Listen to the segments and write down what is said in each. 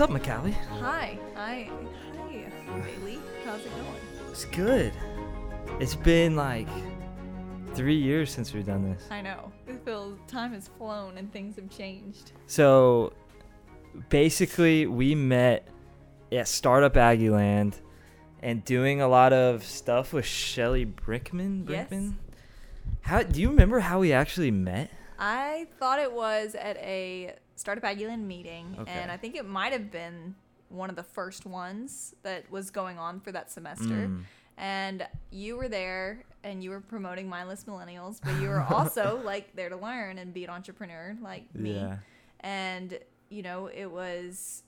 What's up, McCalley? Hi. Hi. Hi, Bailey. How's it going? It's good. It's been like three years since we've done this. I know. It feels time has flown and things have changed. So basically, we met at Startup Aggieland and doing a lot of stuff with Shelly Brickman. Yes. How do you remember how we actually met? I thought it was at a Startup Aggieland meeting, Okay. and I think it might have been one of the first ones that was going on for that semester. Mm. And you were there and you were promoting mindless millennials, but you were also like there to learn and be an entrepreneur like me. Yeah. and you know it was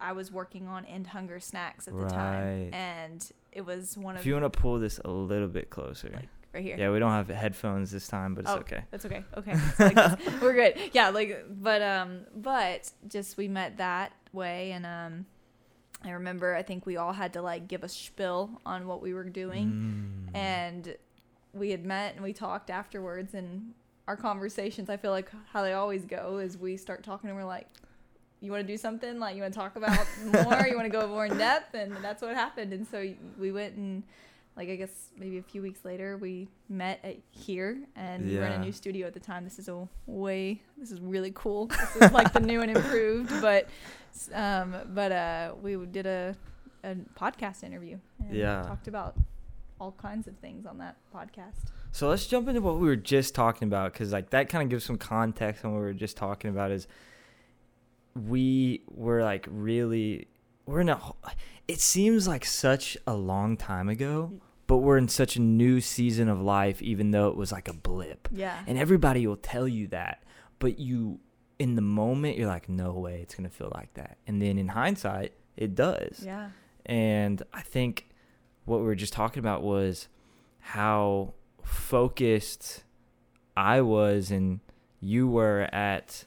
i was working on end hunger snacks at the Right. time and it was one of If you want to pull this a little bit closer. Like, right here. Yeah, we don't have headphones this time, but it's Oh, okay. that's okay. Okay. Like we're good. Yeah like but um but just we met that way and um i remember i think we all had to like give a spiel on what we were doing. Mm. and we had met and we talked afterwards and our conversations i feel like how they always go is we start talking and we're like you want to do something? Like you want to talk about more? You want to go more in depth? And that's what happened. And so we went and like i guess maybe a few weeks later we met at here and we were in a new studio at the time this is a way this is really cool this is like the new and improved but um but uh we did a a podcast interview and Yeah. talked about all kinds of things on that podcast. So let's jump into what we were just talking about because like that kind of gives some context on what we were just talking about is we were like really we're in a it seems like such a long time ago but we're in such a new season of life even though it was like a blip Yeah. and everybody will tell you that but you in the moment you're like no way it's gonna feel like that and then in hindsight it does yeah. and I think what we were just talking about was how focused I was and you were at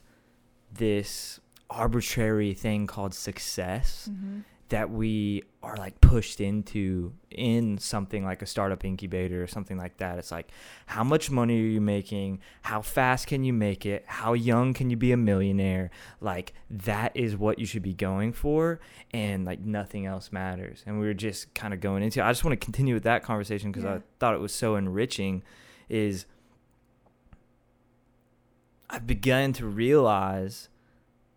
this arbitrary thing called success Mm-hmm. That we are like pushed into in something like a startup incubator or something like that. It's like, how much money are you making? How fast can you make it? How young can you be a millionaire? Like, that is what you should be going for, and like nothing else matters. And we were just kind of going into I just want to continue with that conversation because Yeah. I thought it was so enriching. Is I've begun to realize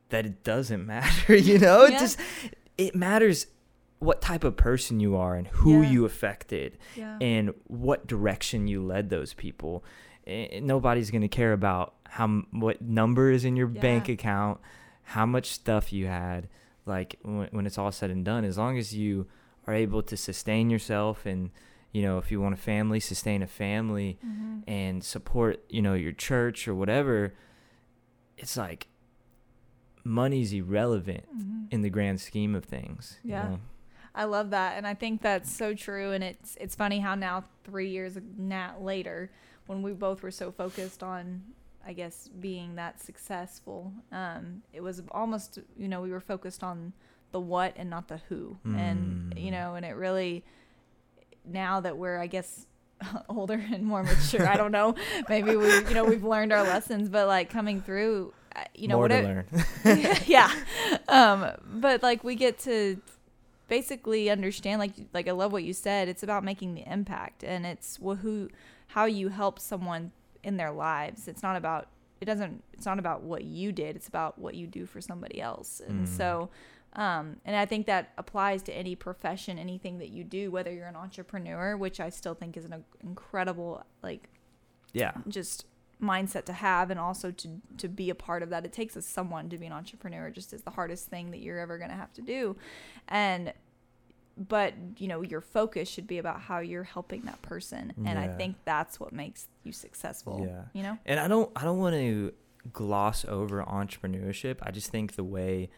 that it doesn't matter, you know? It just it matters what type of person you are and who Yeah. you affected Yeah. and what direction you led those people. Eh, nobody's going to care about how what number is in your bank account, how much stuff you had. Like when, when it's all said and done, as long as you are able to sustain yourself and you know if you want a family, sustain a family mm-hmm. and support you know your church or whatever. It's like money's irrelevant Mm-hmm. in the grand scheme of things. you Yeah. know? I love that, and I think that's so true. And it's it's funny how now three years na later, when we both were so focused on, I guess, being that successful, um, it was almost you know we were focused on the what and not the who, and you Mm. know, and it really now that we're I guess older and more mature, I don't know, maybe we you know we've learned our lessons, but like coming through, you know, More to whatever learn. yeah um but like we get to basically understand like like i love what you said it's about making the impact and it's who how you help someone in their lives it's not about it doesn't it's not about what you did it's about what you do for somebody else and Mm. so um and i think that applies to any profession anything that you do whether you're an entrepreneur which i still think is an incredible like yeah. just mindset to have and also to to be a part of that it takes us someone to be an entrepreneur just is the hardest thing that you're ever going to have to do and but you know your focus should be about how you're helping that person and i think that's what makes you successful Yeah. you know And I don't I don't want to gloss over entrepreneurship. I just think the way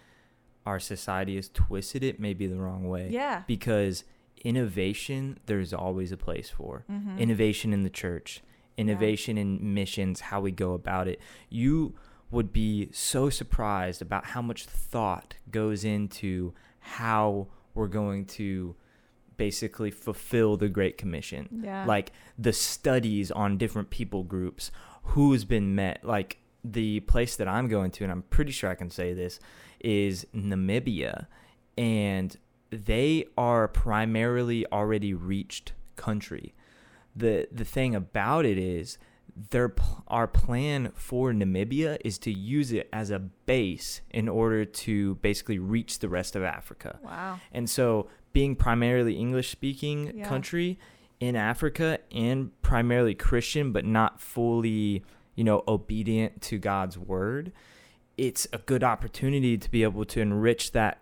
our society has twisted it may be the wrong way. yeah Because innovation there's always a place for. mm-hmm. Innovation in the church, innovation in missions, how we go about it. You would be so surprised about how much thought goes into how we're going to basically fulfill the great commission. Yeah. Like the studies on different people groups who's been met. Like the place that I'm going to, and I'm pretty sure I can say this, is Namibia, and they are primarily already reached country. The The thing about it is, their our plan for Namibia is to use it as a base in order to basically reach the rest of Africa. Wow. And so, being primarily English speaking Yeah. country in Africa and primarily Christian, but not fully, you know, obedient to God's word, it's a good opportunity to be able to enrich that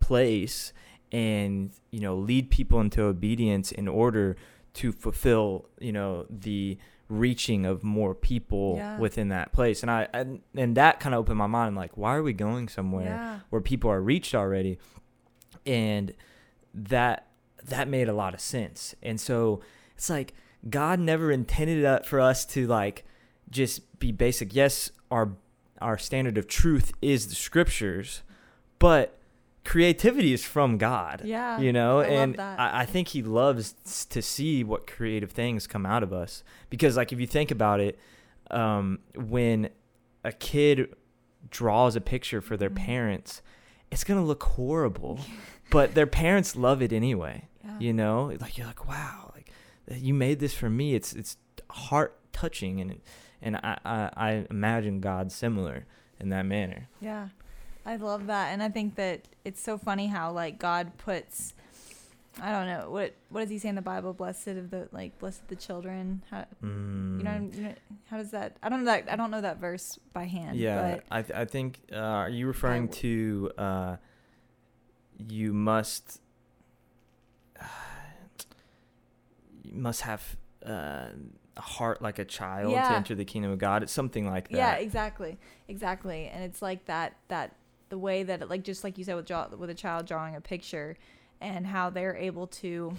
place and, you know, lead people into obedience in order to fulfill, you know, the reaching of more people Yeah. within that place. And I, and, and that kind of opened my mind like, why are we going somewhere? Yeah. where people are reached already and that that made a lot of sense and so it's like god never intended it uh, for us to like just be basic yes our our standard of truth is the scriptures but creativity is from god Yeah. you know I and. I, I think he loves to see what creative things come out of us because like if you think about it um, when a kid draws a picture for their Mhm. parents it's gonna look horrible but their parents love it anyway Yeah. you know like you're like wow like you made this for me it's it's heart touching and and I, I i imagine god similar in that manner Yeah. I love that. And I think that it's so funny how like God puts I don't know, what what does he say in the Bible? Blessed of the like blessed the children. How mm. you know, you know how does that I don't know that I don't know that verse by hand. Yeah, I th- I think uh, are you referring w- to uh, you must you must have uh, a heart like a child to enter the kingdom of God. It's something like that. Yeah, exactly. Exactly. And it's like that that the way that it, like just like you said with with a child drawing a picture and how they're able to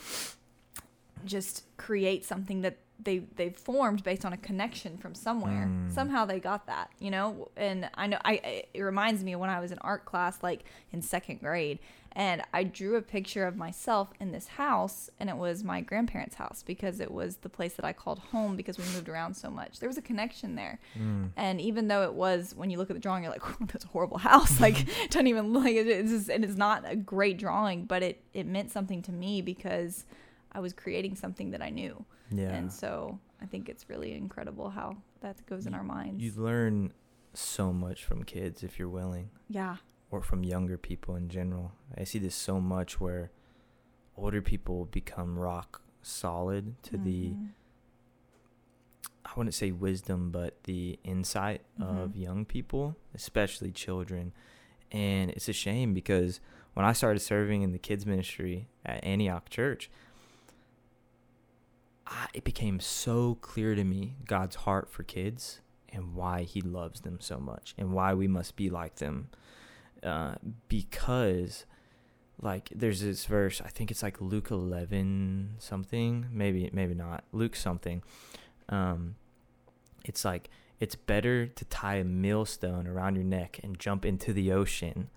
just create something that they they formed based on a connection from somewhere. Mm. Somehow they got that, you know? And I know I it reminds me of when I was in art class like in second grade and I drew a picture of myself in this house and it was my grandparents' house because it was the place that I called home because we moved around so much. There was a connection there. Mm. And even though it was, when you look at the drawing, you're like, that's a horrible house. Like, it doesn't even like. It's just, it is not a great drawing, but it it meant something to me because I was creating something that I knew. Yeah. And so I think it's really incredible how that goes in our minds. you learn so much from kids if you're willing, yeah. or from younger people in general. I see this so much where older people become rock solid to the Mhm. I wouldn't say wisdom, but the insight of Mhm. young people, especially children. And it's a shame because when I started serving in the kids ministry at Antioch Church, I, it became so clear to me God's heart for kids and why He loves them so much and why we must be like them. Uh, because, like, there's this verse. I think it's like Luke 11 something, maybe maybe not Luke something. Um, it's like it's better to tie a millstone around your neck and jump into the ocean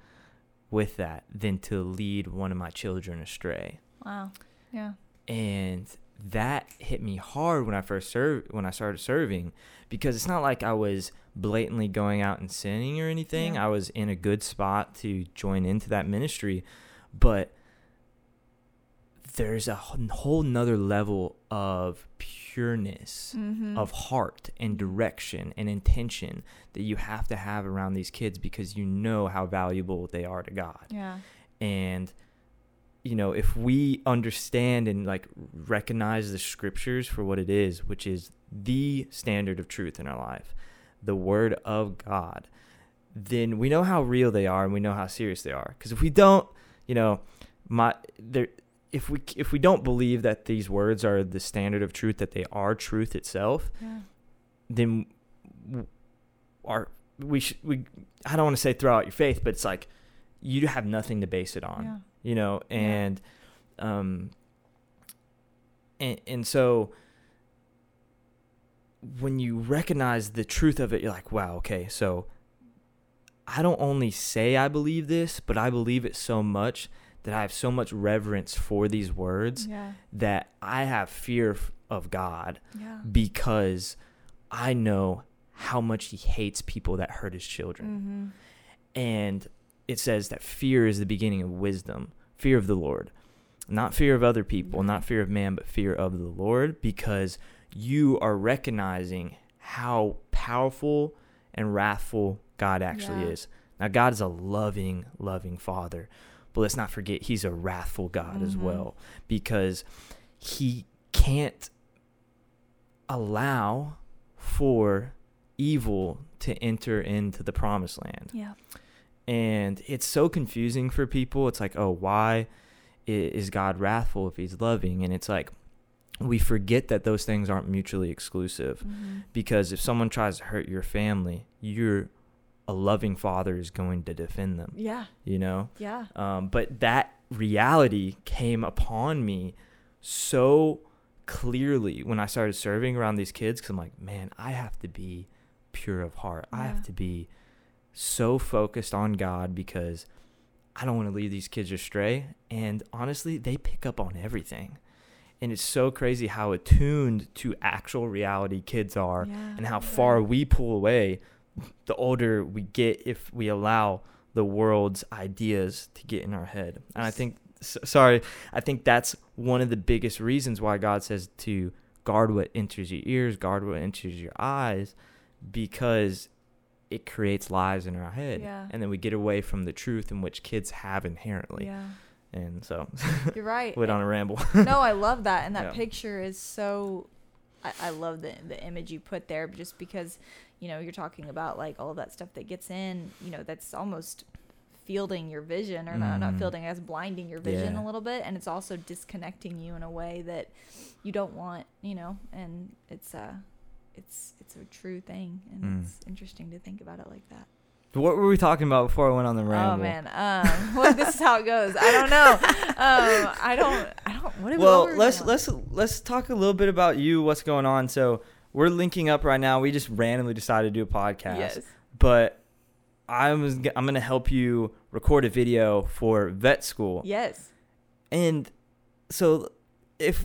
with that than to lead one of my children astray Wow. Yeah. and that hit me hard when I first served when I started serving because it's not like I was blatantly going out and sinning or anything. Yeah. I was in a good spot to join into that ministry, but there's a whole nother level of pureness Mm-hmm. of heart and direction and intention that you have to have around these kids because you know how valuable they are to God yeah. and you know if we understand and like recognize the scriptures for what it is which is the standard of truth in our life the word of god then we know how real they are and we know how serious they are because if we don't you know my there if we if we don't believe that these words are the standard of truth that they are truth itself Yeah. then our we should we I don't want to say throw out your faith, but it's like you have nothing to base it on, Yeah. You know, Yeah. and um and and so when you recognize the truth of it, you're like, wow, okay, so I don't only say I believe this, but I believe it so much that I have so much reverence for these words Yeah. that I have fear of God Yeah. because I know how much he hates people that hurt his children. Mm-hmm. And it says that fear is the beginning of wisdom, fear of the Lord. Not fear of other people, not fear of man, but fear of the Lord because you are recognizing how powerful and wrathful God actually Yeah. is. Now, God is a loving, loving Father, but let's not forget He's a wrathful God as Mhm. well because He can't allow for evil to enter into the promised land Yeah. And it's so confusing for people it's like oh why is god wrathful if he's loving and it's like we forget that those things aren't mutually exclusive Mm-hmm. because if someone tries to hurt your family you're a loving father is going to defend them Yeah. you know Yeah. um, but that reality came upon me so clearly when I started serving around these kids because I'm like, man, I have to be pure of heart. I have to be so focused on God because I don't want to lead these kids astray. And honestly, they pick up on everything. And it's so crazy how attuned to actual reality kids are Yeah. and how far we pull away the older we get if we allow the world's ideas to get in our head. And I think, sorry, I think that's one of the biggest reasons why God says to guard what enters your ears, guard what enters your eyes, because it creates lies in our head. Yeah. And then we get away from the truth in which kids have inherently. Yeah. And so, You're right. went on a ramble. no, I love that, and that Yeah. picture is so. I, I love the the image you put there, just because, you know, you're talking about like all that stuff that gets in. You know, that's almost fielding your vision, or not not Mhm. fielding as blinding your vision Yeah. a little bit, and it's also disconnecting you in a way that you don't want. You know, and it's uh, it's it's a true thing, and Mm. it's interesting to think about it like that. what were we talking about before I went on the ramble? Oh man, um, well, this is how it goes. I don't know. Um, I don't. I don't. What well we let's let's let's talk a little bit about you what's going on so we're linking up right now we just randomly decided to do a podcast Yes. but i was g- i'm gonna help you record a video for vet school Yes. and so if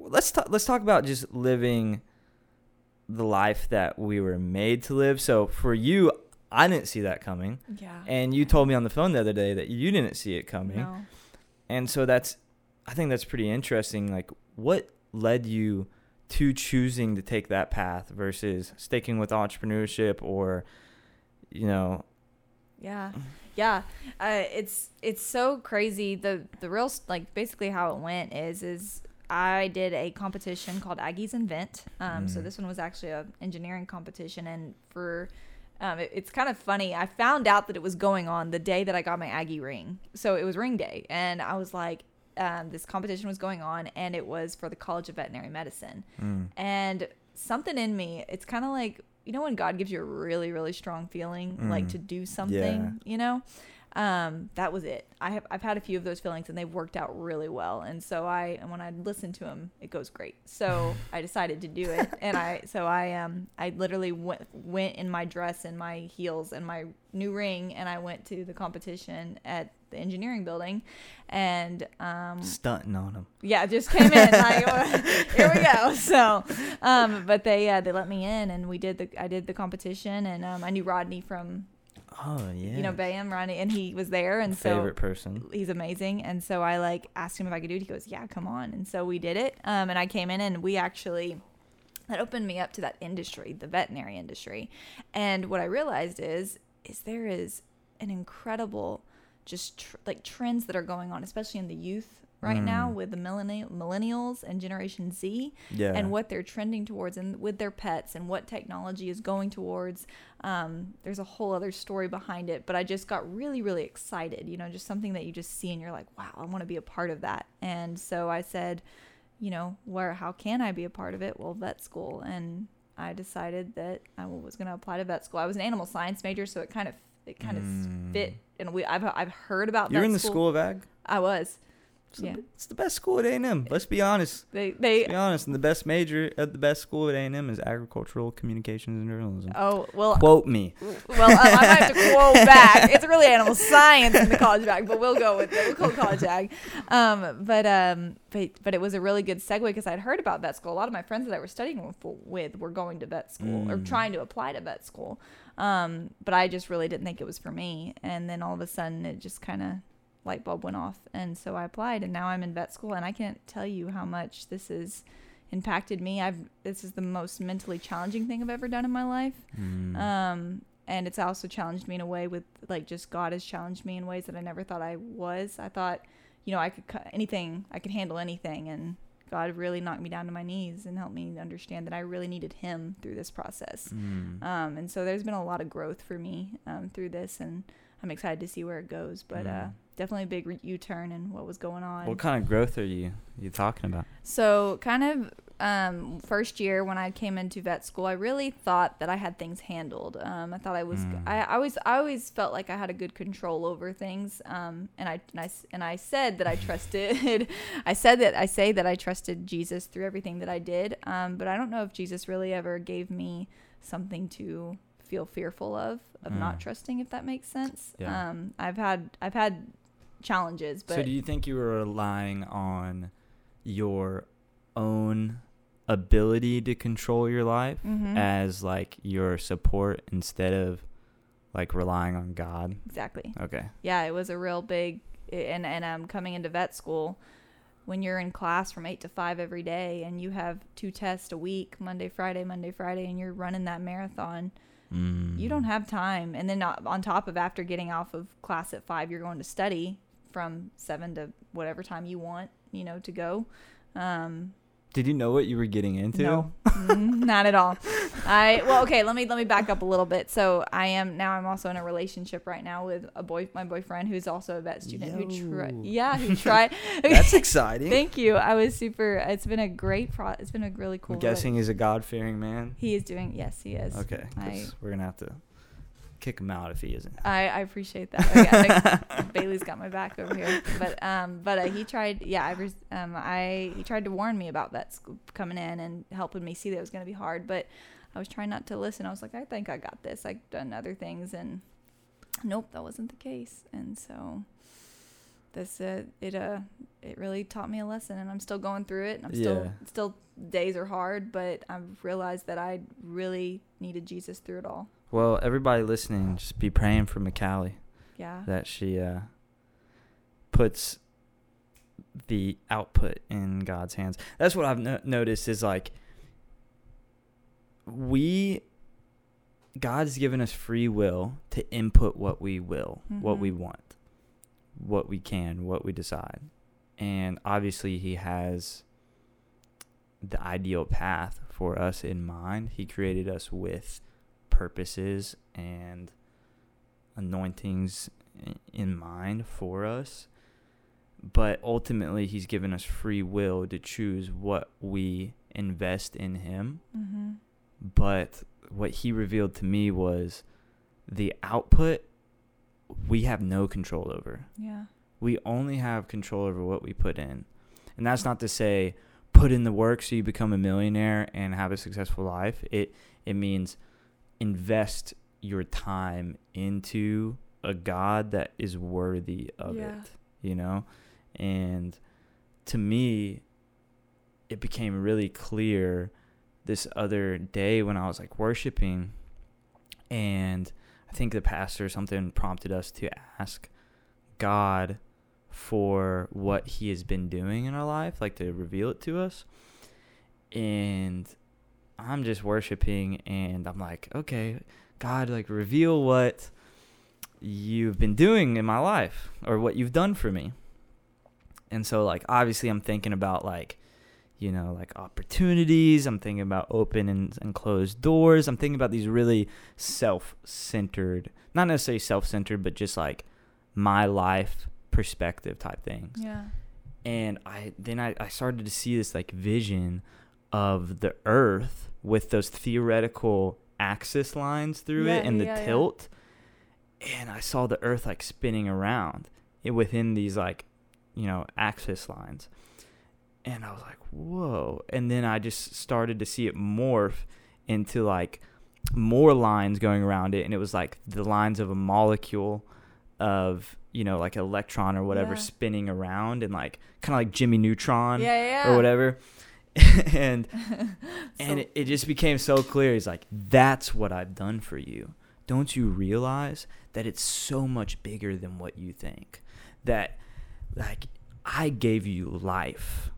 let's talk let's talk about just living the life that we were made to live so for you i didn't see that coming Yeah. and you told me on the phone the other day that you didn't see it coming No. and so that's i think that's pretty interesting like what led you to choosing to take that path versus sticking with entrepreneurship or you know Yeah. Yeah. Uh, it's it's so crazy. The the real like basically how it went is is I did a competition called Aggies Invent. Um, So Mm. this one was actually a engineering competition, and for um, it- it's kind of funny. I found out that it was going on the day that I got my Aggie ring. So it was ring day, and I was like, um, this competition was going on, and it was for the College of Veterinary Medicine. mm, And something in me, it's kind of like you know when God gives you a really really strong feeling like Mm. to do something, you know. Um, that was it. I have I've had a few of those feelings and they've worked out really well. And so I and when I listen to them, it goes great. So I decided to do it, and I so I um I literally went went in my dress and my heels and my new ring, and I went to the competition at the engineering building, and um stunting on them yeah, just came in like here we go. So, um, but they uh, they let me in, and we did the I did the competition, and um, I knew Rodney from oh yeah you know Bam Ronnie and he was there, and favorite so person. he's amazing, and so I like asked him if I could do it. He goes, yeah, come on, and so we did it, um, and I came in, and we actually that opened me up to that industry, the veterinary industry, and what I realized is is there is an incredible just tr- like trends that are going on, especially in the youth right now Mm. with the millenni- millennials and Generation Z yeah and what they're trending towards and with their pets and what technology is going towards. Um, there's a whole other story behind it, but I just got really, really excited. You know, just something that you just see and you're like, wow, I want to be a part of that. And so I said, you know, where, how can I be a part of it? Well, vet school. And I decided that I was going to apply to vet school. I was an animal science major, so it kind of, it kind of Mm. fit. And we, I've, I've heard about you're in the school of ag I was. It's, the, Yeah. it's the best school at A&M. Let's be honest. They Let's be honest. And the best major at the best school at A&M is agricultural communications and journalism. oh well Quote me. well I, I might have to quote back. It's really animal science in the college bag, but we'll go with it. We'll go college bag. Um, but um, but but it was a really good segue because I'd heard about vet school. A lot of my friends that I was studying with, with were going to vet school or Mm. trying to apply to vet school. Um, but I just really didn't think it was for me. And then all of a sudden, it just kind of light bulb went off, and so I applied, and now I'm in vet school, and I can't tell you how much this has impacted me. I've this is the most mentally challenging thing I've ever done in my life. Mm. Um, and it's also challenged me in a way with like just God has challenged me in ways that I never thought I was. I thought, you know, I could cut anything, I could handle anything, and God really knocked me down to my knees and helped me understand that I really needed Him through this process. Mm. Um, and so there's been a lot of growth for me um, through this, and I'm excited to see where it goes. But uh, Mm. definitely a big re- U-turn in what was going on. What kind of growth are you you talking about? So, kind of um, first year when I came into vet school, I really thought that I had things handled. Um, I thought I was. Mm. I, I always. I always felt like I had a good control over things. Um, and I and I and I said that I trusted. I said that I say that I trusted Jesus through everything that I did. Um, but I don't know if Jesus really ever gave me something to feel fearful of of not Mm. trusting. If that makes sense. Yeah. Um, I've had I've had challenges, but so do you think you were relying on your own ability to control your life Mhm. as like your support instead of like relying on God? exactly. Okay. yeah, it was a real big and and um coming into vet school when you're in class from 8 to 5 every day and you have two tests a week, Monday, Friday, Monday, Friday and you're running that marathon, Mm. you don't have time. And then not- on top of after getting off of class at 5, you're going to study from 7 to whatever time you want, you know, to go. Um Did you know what you were getting into? no, Mm, not at all. I well, okay. Let me let me back up a little bit. So I am now. I'm also in a relationship right now with a boy, my boyfriend, who's also a vet student. Who tried, yeah, who tried. That's exciting. Thank you. I was super. It's been a great pro. It's been a really cool. I'm guessing he's a God fearing man. he is doing. Yes, he is. Okay. I- we're gonna have to kick him out if he isn't. I, I appreciate that. Yeah, like, Bailey's got my back over here, but um, but uh, he tried. Yeah, I was um, I he tried to warn me about that coming in and helping me see that it was going to be hard, but I was trying not to listen. I was like, I think I got this. I've done other things, and nope, that wasn't the case. And so this uh, it uh it really taught me a lesson, and I'm still going through it. And I'm still Yeah. still days are hard, but I've realized that I really needed Jesus through it all. Well, everybody listening, just be praying for McCalley Yeah. that she uh, puts the output in God's hands. That's what I've no- noticed is like we God's given us free will to input what we will, what we Mhm. want, what we can, what we decide. And obviously he has the ideal path for us in mind. He created us with purposes and anointings in mind for us. But ultimately, he's given us free will to choose what we invest in him. Mm-hmm. But what he revealed to me was the output we have no control over. Yeah. We only have control over what we put in. And that's not to say put in the work so you become a millionaire and have a successful life. It it means invest your time into a God that is worthy of Yeah. it, you know? And to me it became really clear this other day when I was like worshiping and I think the pastor or something prompted us to ask God for what he has been doing in our life, like to reveal it to us. And I'm just worshiping and I'm like, okay, God, like reveal what you've been doing in my life or what you've done for me. And so like obviously I'm thinking about like you know, like opportunities. I'm thinking about open and, and closed doors. I'm thinking about these really self centered, not necessarily self centered, but just like my life perspective type things. Yeah. And I then I, I started to see this like vision of the earth with those theoretical axis lines through Yeah, it and the yeah, yeah. tilt. And I saw the earth like spinning around it within these like you know, axis lines. And I was like, whoa. And then I just started to see it morph into like more lines going around it. And it was like the lines of a molecule of, you know, like an electron or whatever Yeah. spinning around and like kind of like Jimmy Neutron yeah, yeah. or whatever. and and it, it just became so clear. He's like, that's what I've done for you. Don't you realize that it's so much bigger than what you think? That, like, I gave you life.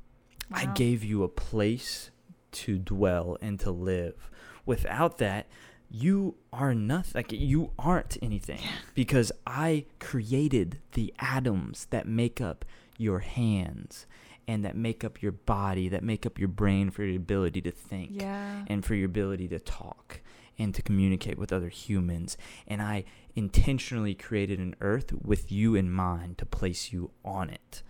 I gave you a place to dwell and to live. Without that, you are nothing. Like, you aren't anything because I created the atoms that make up your hands and that make up your body, that make up your brain for your ability to think Yeah. and for your ability to talk and to communicate with other humans. And I intentionally created an earth with you in mind to place you on it.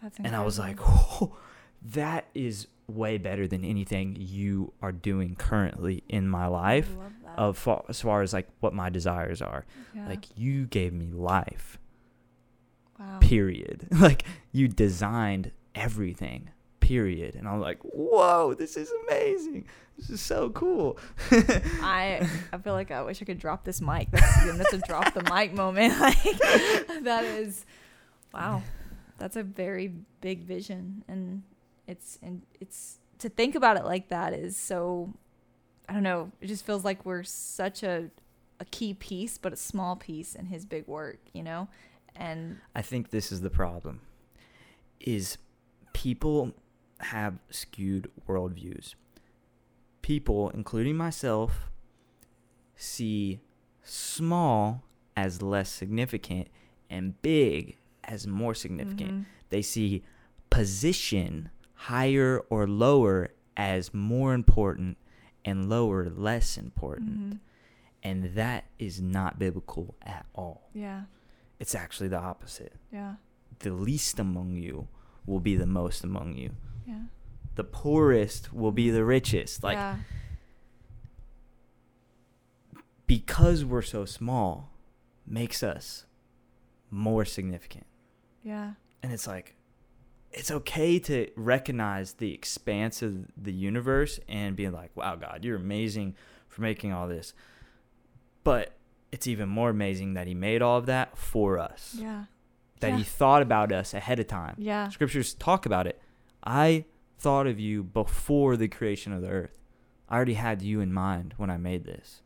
That's And I was like, oh, that is way better than anything you are doing currently in my life of fa- as far as like what my desires are. Yeah. Like you gave me life. wow. Period. like you designed everything. Period. And I'm like, "Whoa, this is amazing. This is so cool." I I feel like I wish I could drop this mic. That's that's a drop the mic moment. Like that is wow. That's a very big vision and it's and it's to think about it like that is so I don't know, it just feels like we're such a a key piece but a small piece in his big work, you know? And I think this is the problem is people have skewed worldviews. People, including myself, see small as less significant and big as more significant. Mhm. They see position higher or lower as more important and lower less important. Mhm. And that is not biblical at all. Yeah. It's actually the opposite. Yeah. The least among you will be the most among you. Yeah. The poorest will be the mm-hmm. richest. Like yeah. because we're so small makes us more significant. Yeah. And it's like it's okay to recognize the expanse of the universe and being like, "Wow, God, you're amazing for making all this." But it's even more amazing that he made all of that for us. Yeah. That Yeah. he thought about us ahead of time. Yeah. Scriptures talk about it. I thought of you before the creation of the earth. I already had you in mind when I made this.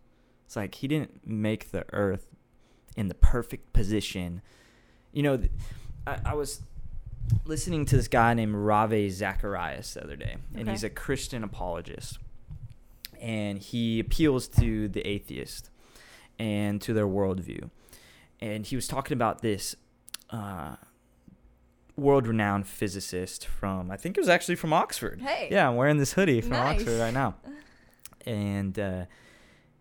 It's like he didn't make the earth in the perfect position. You know, I, I was listening to this guy named Ravi Zacharias the other day, and Okay. he's a Christian apologist. And he appeals to the atheist and to their worldview. And he was talking about this uh, world-renowned physicist from I think it was actually from Oxford. Hey. Yeah, I'm wearing this hoodie from Nice. Oxford right now. And uh,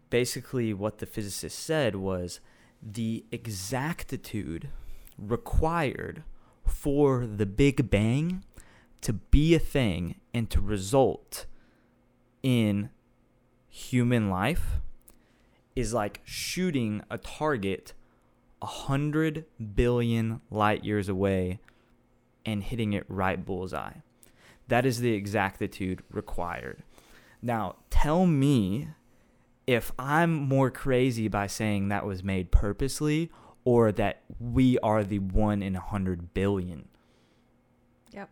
basically, what the physicist said was the exactitude required for the Big Bang to be a thing and to result in human life is like shooting a target a hundred billion light years away and hitting it right bullseye. That is the exactitude required. Now, tell me if I'm more crazy by saying that was made purposely or that we are the one in a hundred billion. Yep.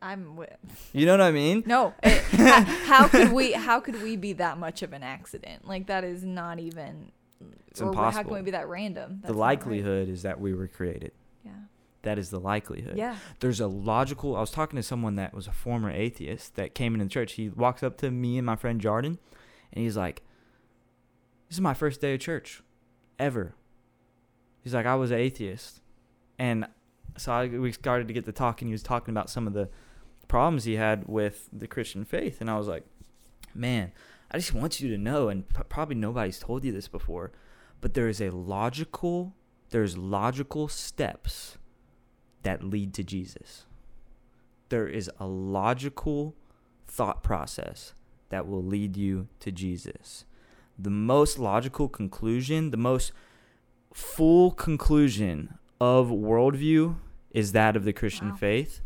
I'm with You know what I mean? No, it, how, how could we? How could we be that much of an accident? Like that is not even. It's or How can we be that random? That's the not right. likelihood is that we were created. Yeah. That is the likelihood. Yeah. There's a logical. I was talking to someone that was a former atheist that came into the church. He walks up to me and my friend Jordan, and he's like, "This is my first day of church, ever." He's like, "I was an atheist," and so I, we started to get to talking. He was talking about some of the problems he had with the Christian faith, and I was like, "Man, I just want you to know, and p- probably nobody's told you this before, but there is a logical, there's logical steps." that lead to Jesus. There is a logical thought process that will lead you to Jesus. The most logical conclusion, the most full conclusion of worldview is that of the Christian Wow. faith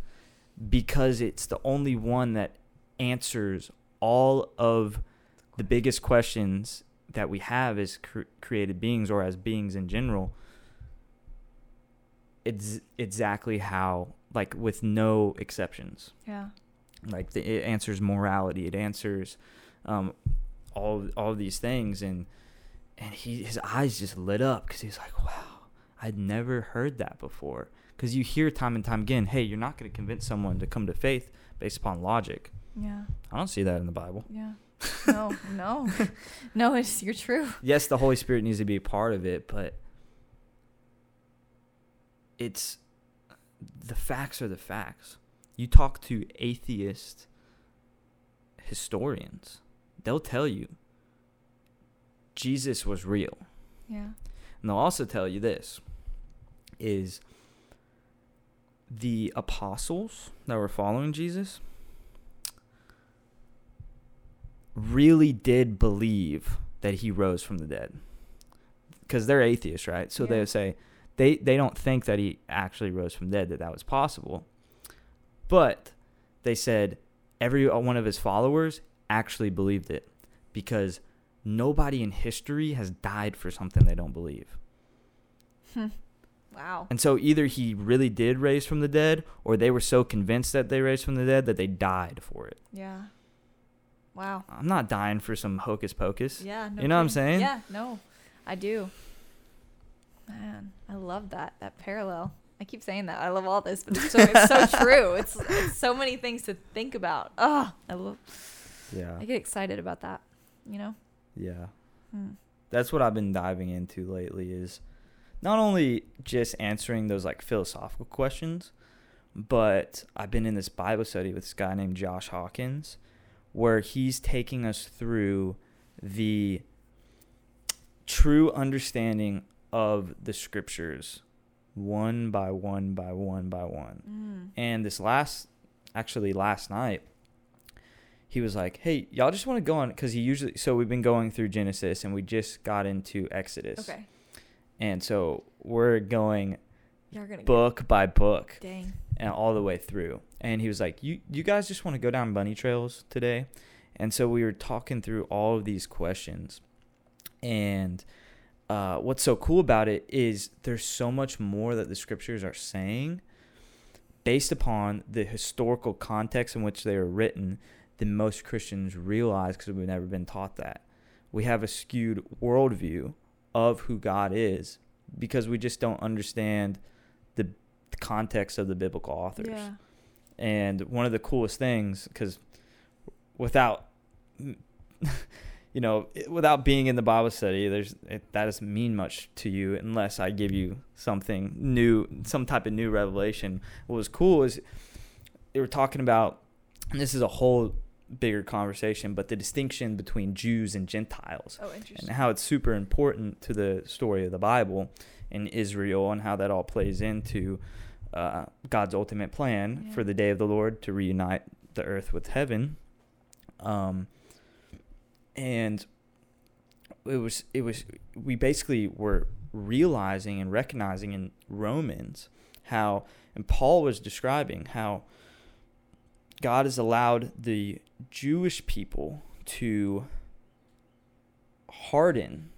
because it's the only one that answers all of the biggest questions that we have as cr- created beings or as beings in general. It's exactly how, like, with no exceptions Yeah. like the, it answers morality it answers um, all all of these things and and he his eyes just lit up because he's like wow i'd never heard that before because you hear time and time again hey you're not going to convince someone to come to faith based upon logic Yeah. i don't see that in the bible Yeah. No, no. no, it's you're true. yes the holy spirit needs to be a part of it but it's the facts are the facts you talk to atheist historians they'll tell you jesus was real Yeah. and they'll also tell you this is the apostles that were following jesus really did believe that he rose from the dead because they're atheists right so Yeah. they would say they they don't think that he actually rose from the dead that that was possible but they said every one of his followers actually believed it because nobody in history has died for something they don't believe hmm. Wow. and so either he really did raise from the dead or they were so convinced that they raised from the dead that they died for it Yeah. Wow. i'm not dying for some hocus pocus Yeah. No You know what I'm saying? Yeah. No, I do. Man, I love that that parallel. I keep saying that. I love all this, but it's so it's so true. It's it's so many things to think about. Oh, I love. yeah I get excited about that. You know. yeah Hmm. that's what I've been diving into lately is not only just answering those like philosophical questions, but I've been in this Bible study with this guy named Josh Hawkins where he's taking us through the true understanding of the scriptures one by one by one by one. Mm. And this last, actually last night, he was like, "Hey, y'all just want to go on because he usually so we've been going through Genesis and we just got into Exodus, Okay. and so we're going You're gonna book by book dang. and all the way through. And he was like, "You you guys just want to go down bunny trails today?" And so we were talking through all of these questions. And uh, what's so cool about it is there's so much more that the scriptures are saying based upon the historical context in which they were written than most Christians realize because we've never been taught that. We have a skewed worldview of who God is because we just don't understand the context of the biblical authors. Yeah. And one of the coolest things, because without, you know, without being in the Bible study, there's it, that doesn't mean much to you unless I give you something new, some type of new revelation. What was cool is they were talking about, and this is a whole bigger conversation, but the distinction between Jews and Gentiles Oh, interesting. and how it's super important to the story of the Bible and Israel and how that all plays into uh, God's ultimate plan Yeah. for the day of the Lord to reunite the earth with heaven. Um, and it was it was we basically were realizing and recognizing in Romans how and Paul was describing how God has allowed the Jewish people to harden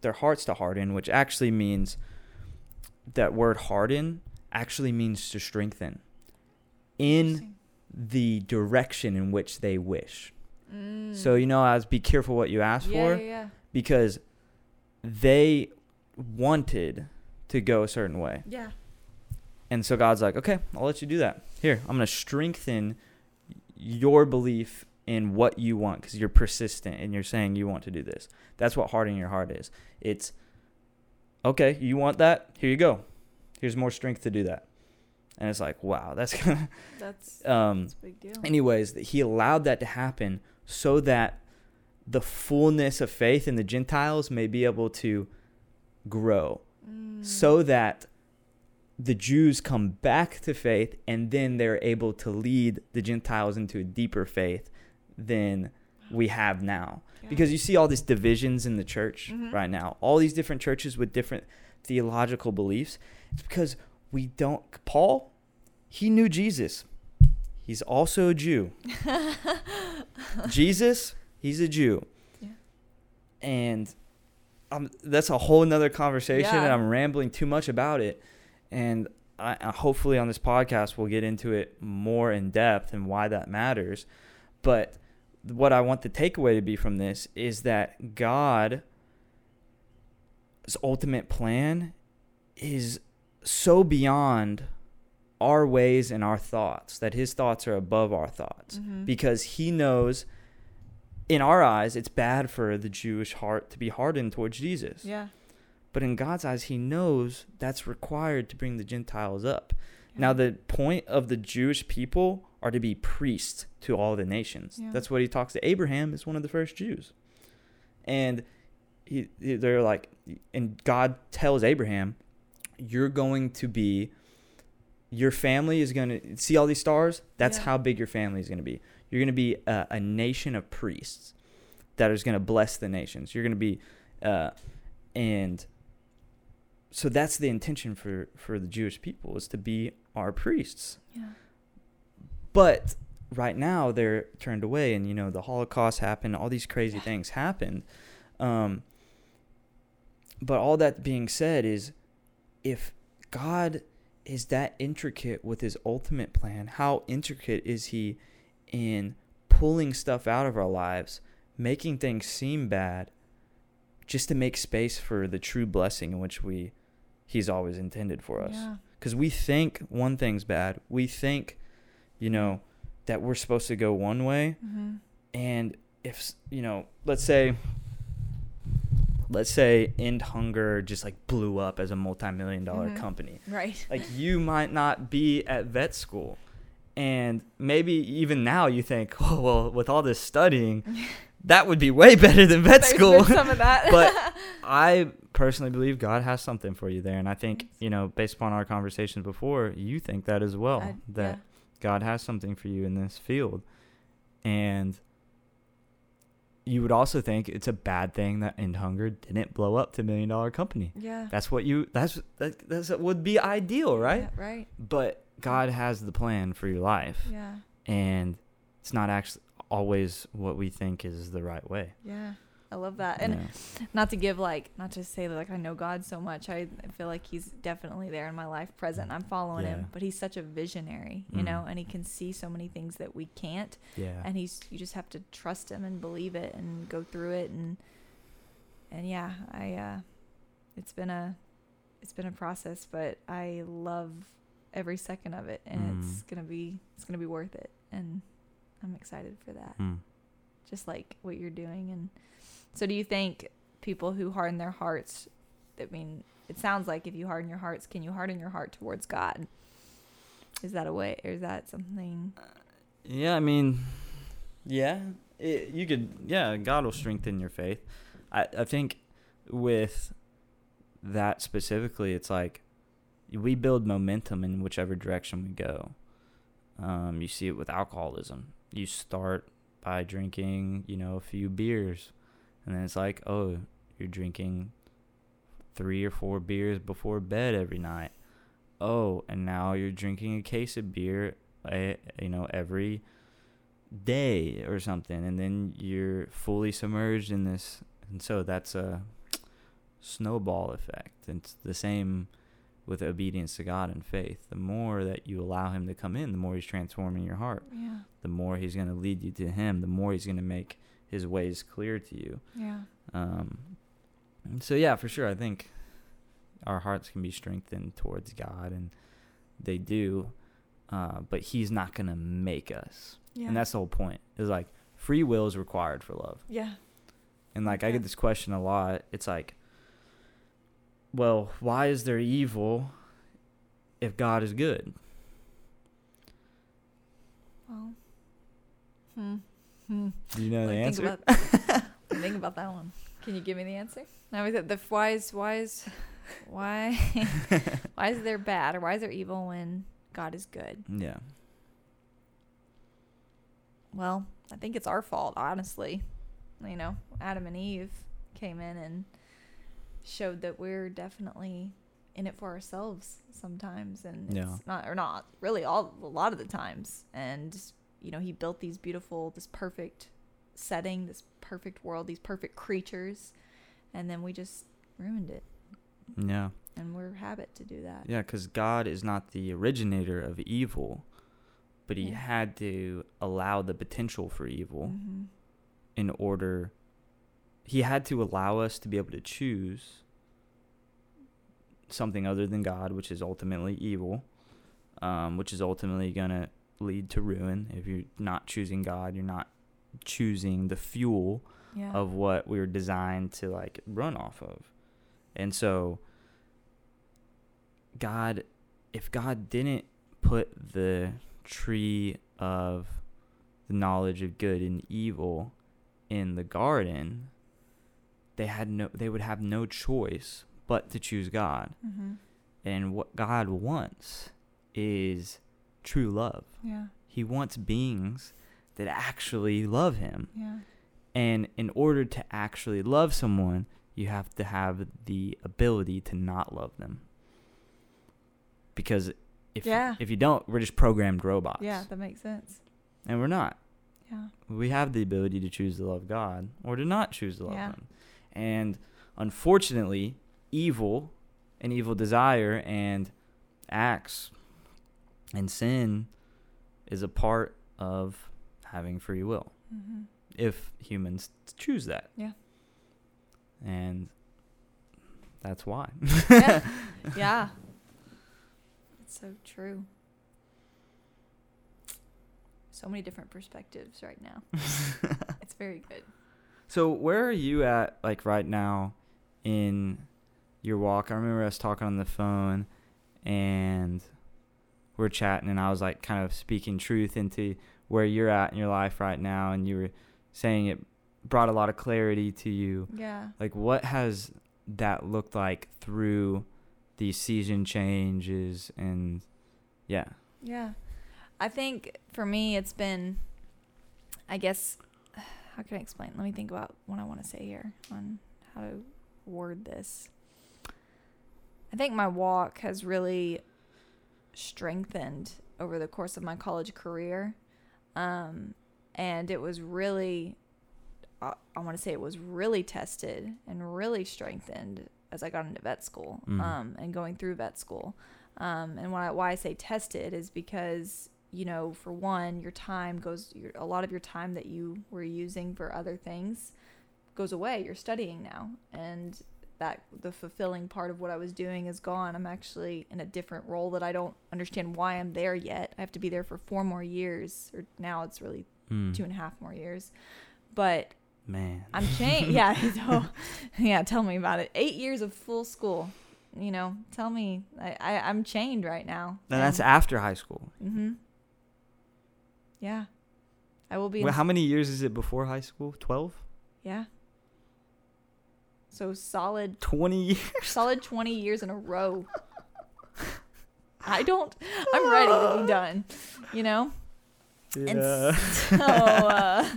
their hearts to harden, which actually means that word harden actually means to strengthen in the direction in which they wish. Mm. So you know, as be careful what you ask yeah, for yeah, yeah. because they wanted to go a certain way. Yeah. And so God's like, okay, I'll let you do that. Here, I'm going to strengthen your belief in what you want because you're persistent and you're saying you want to do this. That's what hardening your heart is. It's, okay, you want that? Here you go. Here's more strength to do that. And it's like, wow, that's kind That's, um, that's a big deal. anyways, that he allowed that to happen so that the fullness of faith in the Gentiles may be able to grow Mm. so that the Jews come back to faith and then they're able to lead the Gentiles into a deeper faith than we have now. Yeah. Because you see all these divisions in the church Mhm. right now, all these different churches with different theological beliefs. It's because we don't, Paul he knew Jesus. He's also a Jew. Jesus, he's a Jew. Yeah. And um, that's a whole nother conversation, and I'm rambling too much about it. And I, I hopefully on this podcast we'll get into it more in depth and why that matters. But what I want the takeaway to be from this is that God's ultimate plan is so beyond our ways and our thoughts that his thoughts are above our thoughts Mhm. because he knows in our eyes it's bad for the Jewish heart to be hardened towards Jesus. Yeah. But in God's eyes, He knows that's required to bring the Gentiles up. Now, the point of the Jewish people are to be priests to all the nations. Yeah. That's what He talks to Abraham, is one of the first Jews. And he- they're like, and God tells Abraham, you're going to be, your family is going to, see all these stars? That's Yeah. how big your family is going to be. You're going to be a, a nation of priests that is going to bless the nations. You're going to be, uh, and so that's the intention for for the Jewish people is to be our priests. Yeah. But right now they're turned away, and you know the Holocaust happened. All these crazy things happened. Um, but all that being said is, if God is that intricate with His ultimate plan, how intricate is He in pulling stuff out of our lives, making things seem bad, just to make space for the true blessing in which we He's always intended for us Yeah. because we think one thing's bad. We think, you know, that we're supposed to go one way, Mhm. and if you know, let's say, let's say, End Hunger just like blew up as a multi-million dollar Mhm. company. Right. Like you might not be at vet school, and maybe even now you think, oh well, with all this studying, that would be way better than vet There's school. Some of that. But I personally believe God has something for you there, and I think you know, based upon our conversations before, you think that as well. I- that yeah. God has something for you in this field, and you would also think it's a bad thing that End Hunger didn't blow up to million dollar company. Yeah. That's what you. That's that. That's what would be ideal, right? Yeah, right. But God has the plan for your life, Yeah. and it's not actually always what we think is the right way. Yeah. I love that. And Yeah. not to give like not to say that like I know God so much. I, feel like he's definitely there in my life present. I'm following Yeah. him, but he's such a visionary, you Mm. know, and he can see so many things that we can't. yeah. And he's you just have to trust him and believe it and go through it and and yeah, I uh it's been a it's been a process, but I love every second of it and it's Mm. going to be it's going to be worth it and I'm excited for that Mm. just like what you're doing and so do you think people who harden their hearts i mean it sounds like if you harden your hearts can you harden your heart towards god is that a way or is that something Yeah, I mean, yeah, it, you could. Yeah, God will strengthen your faith. I I think with that specifically, it's like we build momentum in whichever direction we go. Um, you see it with alcoholism. You start by drinking, you know, a few beers, and then it's like, oh, you're drinking three or four beers before bed every night. Oh, and now you're drinking a case of beer, eh, you know, every day or something, and then you're fully submerged in this, and so that's a snowball effect. And it's the same with obedience to God and faith. The more that you allow Him to come in, the more He's transforming your heart. yeah The more He's going to lead you to Him. The more He's going to make His ways clear to you. yeah Um, so yeah, for sure, I think our hearts can be strengthened towards God, and they do. Uh, but He's not gonna make us, yeah and that's the whole point. Is like free will is required for love, yeah and like I get this question a lot. It's like, well, why is there evil if God is good? well hmm hmm. Do you know the Let answer? think about, think about that one. Can you give me the answer? No the, the why is why is why why is there bad or why is there evil when god is good? Yeah, Well, I think it's our fault, honestly. You know, Adam and Eve came in and showed that we're definitely in it for ourselves sometimes and it's not or not really all a lot of the times. And you know he built these beautiful this perfect setting this perfect world these perfect creatures and then we just ruined it Yeah. and we're habit to do that Yeah, because God is not the originator of evil, but He Yeah. had to allow the potential for evil Mhm. in order. He had to allow us to be able to choose something other than God, which is ultimately evil, um, which is ultimately going to lead to ruin. If you're not choosing God, you're not choosing the fuel yeah of what we were designed to like run off of. And so God if God didn't put the tree of the knowledge of good and evil in the garden, they had no they would have no choice but to choose God. Mhm. And what God wants is true love. yeah He wants beings that actually love him. yeah And in order to actually love someone, you have to have the ability to not love them. Because if Yeah. if you don't, we're just programmed robots. yeah that makes sense And we're not. yeah We have the ability to choose to love God or to not choose to love Yeah. him. And unfortunately, evil and evil desire and acts and sin is a part of having free will hmm if humans choose that. Yeah. And that's why. yeah yeah it's so true so many different perspectives right now it's very good So where are you at like right now in your walk? I remember us talking on the phone and we're chatting and I was like kind of speaking truth into where you're at in your life right now and you were saying it brought a lot of clarity to you. yeah Like what has that looked like through these season changes and yeah. Yeah. I think for me, it's been, I guess, how can I explain? Let me think about what I want to say here on how to word this. I think my walk has really strengthened over the course of my college career. Um, and it was really, I, I want to say it was really tested and really strengthened as I got into vet school Mm. um, and going through vet school. Um, and why, why I say tested is because, you know, for one, your time goes, your, a lot of your time that you were using for other things goes away. You're studying now. And that the fulfilling part of what I was doing is gone. I'm actually in a different role that I don't understand why I'm there yet. I have to be there for four more years, or now it's really Mm. two and a half more years. But Man. I'm changed. yeah, so, yeah. Tell me about it. Eight years of full school. You know, tell me. I, I I'm chained right now. And that's after high school. Mm-hmm. Yeah, I will be. Well, how many years is it before high school? 12? yeah. So solid, 20 years? solid twenty years in a row. I don't. I'm ready to be done. You know. And So uh,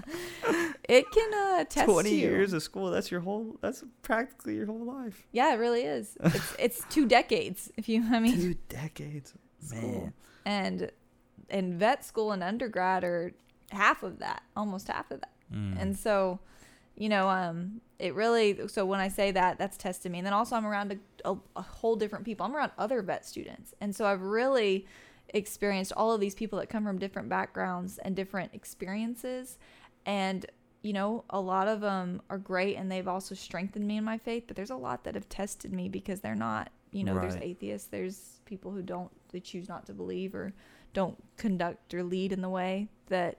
it can uh, test 20 you. years of school, that's your whole, that's practically your whole life. Yeah, it really is. It's it's two decades. If you, I mean, Two decades. school. Man. and and vet school and undergrad are half of that, almost half of that. Mm. And so, you know, um, it really. So when I say that, that's tested me. And then also, I'm around a, a, a whole different people. I'm around other vet students, and so I've really experienced all of these people that come from different backgrounds and different experiences, and you know, a lot of them are great, and they've also strengthened me in my faith. But there's a lot that have tested me because they're not. You know, there's atheists. There's people who don't. They choose not to believe or don't conduct or lead in the way that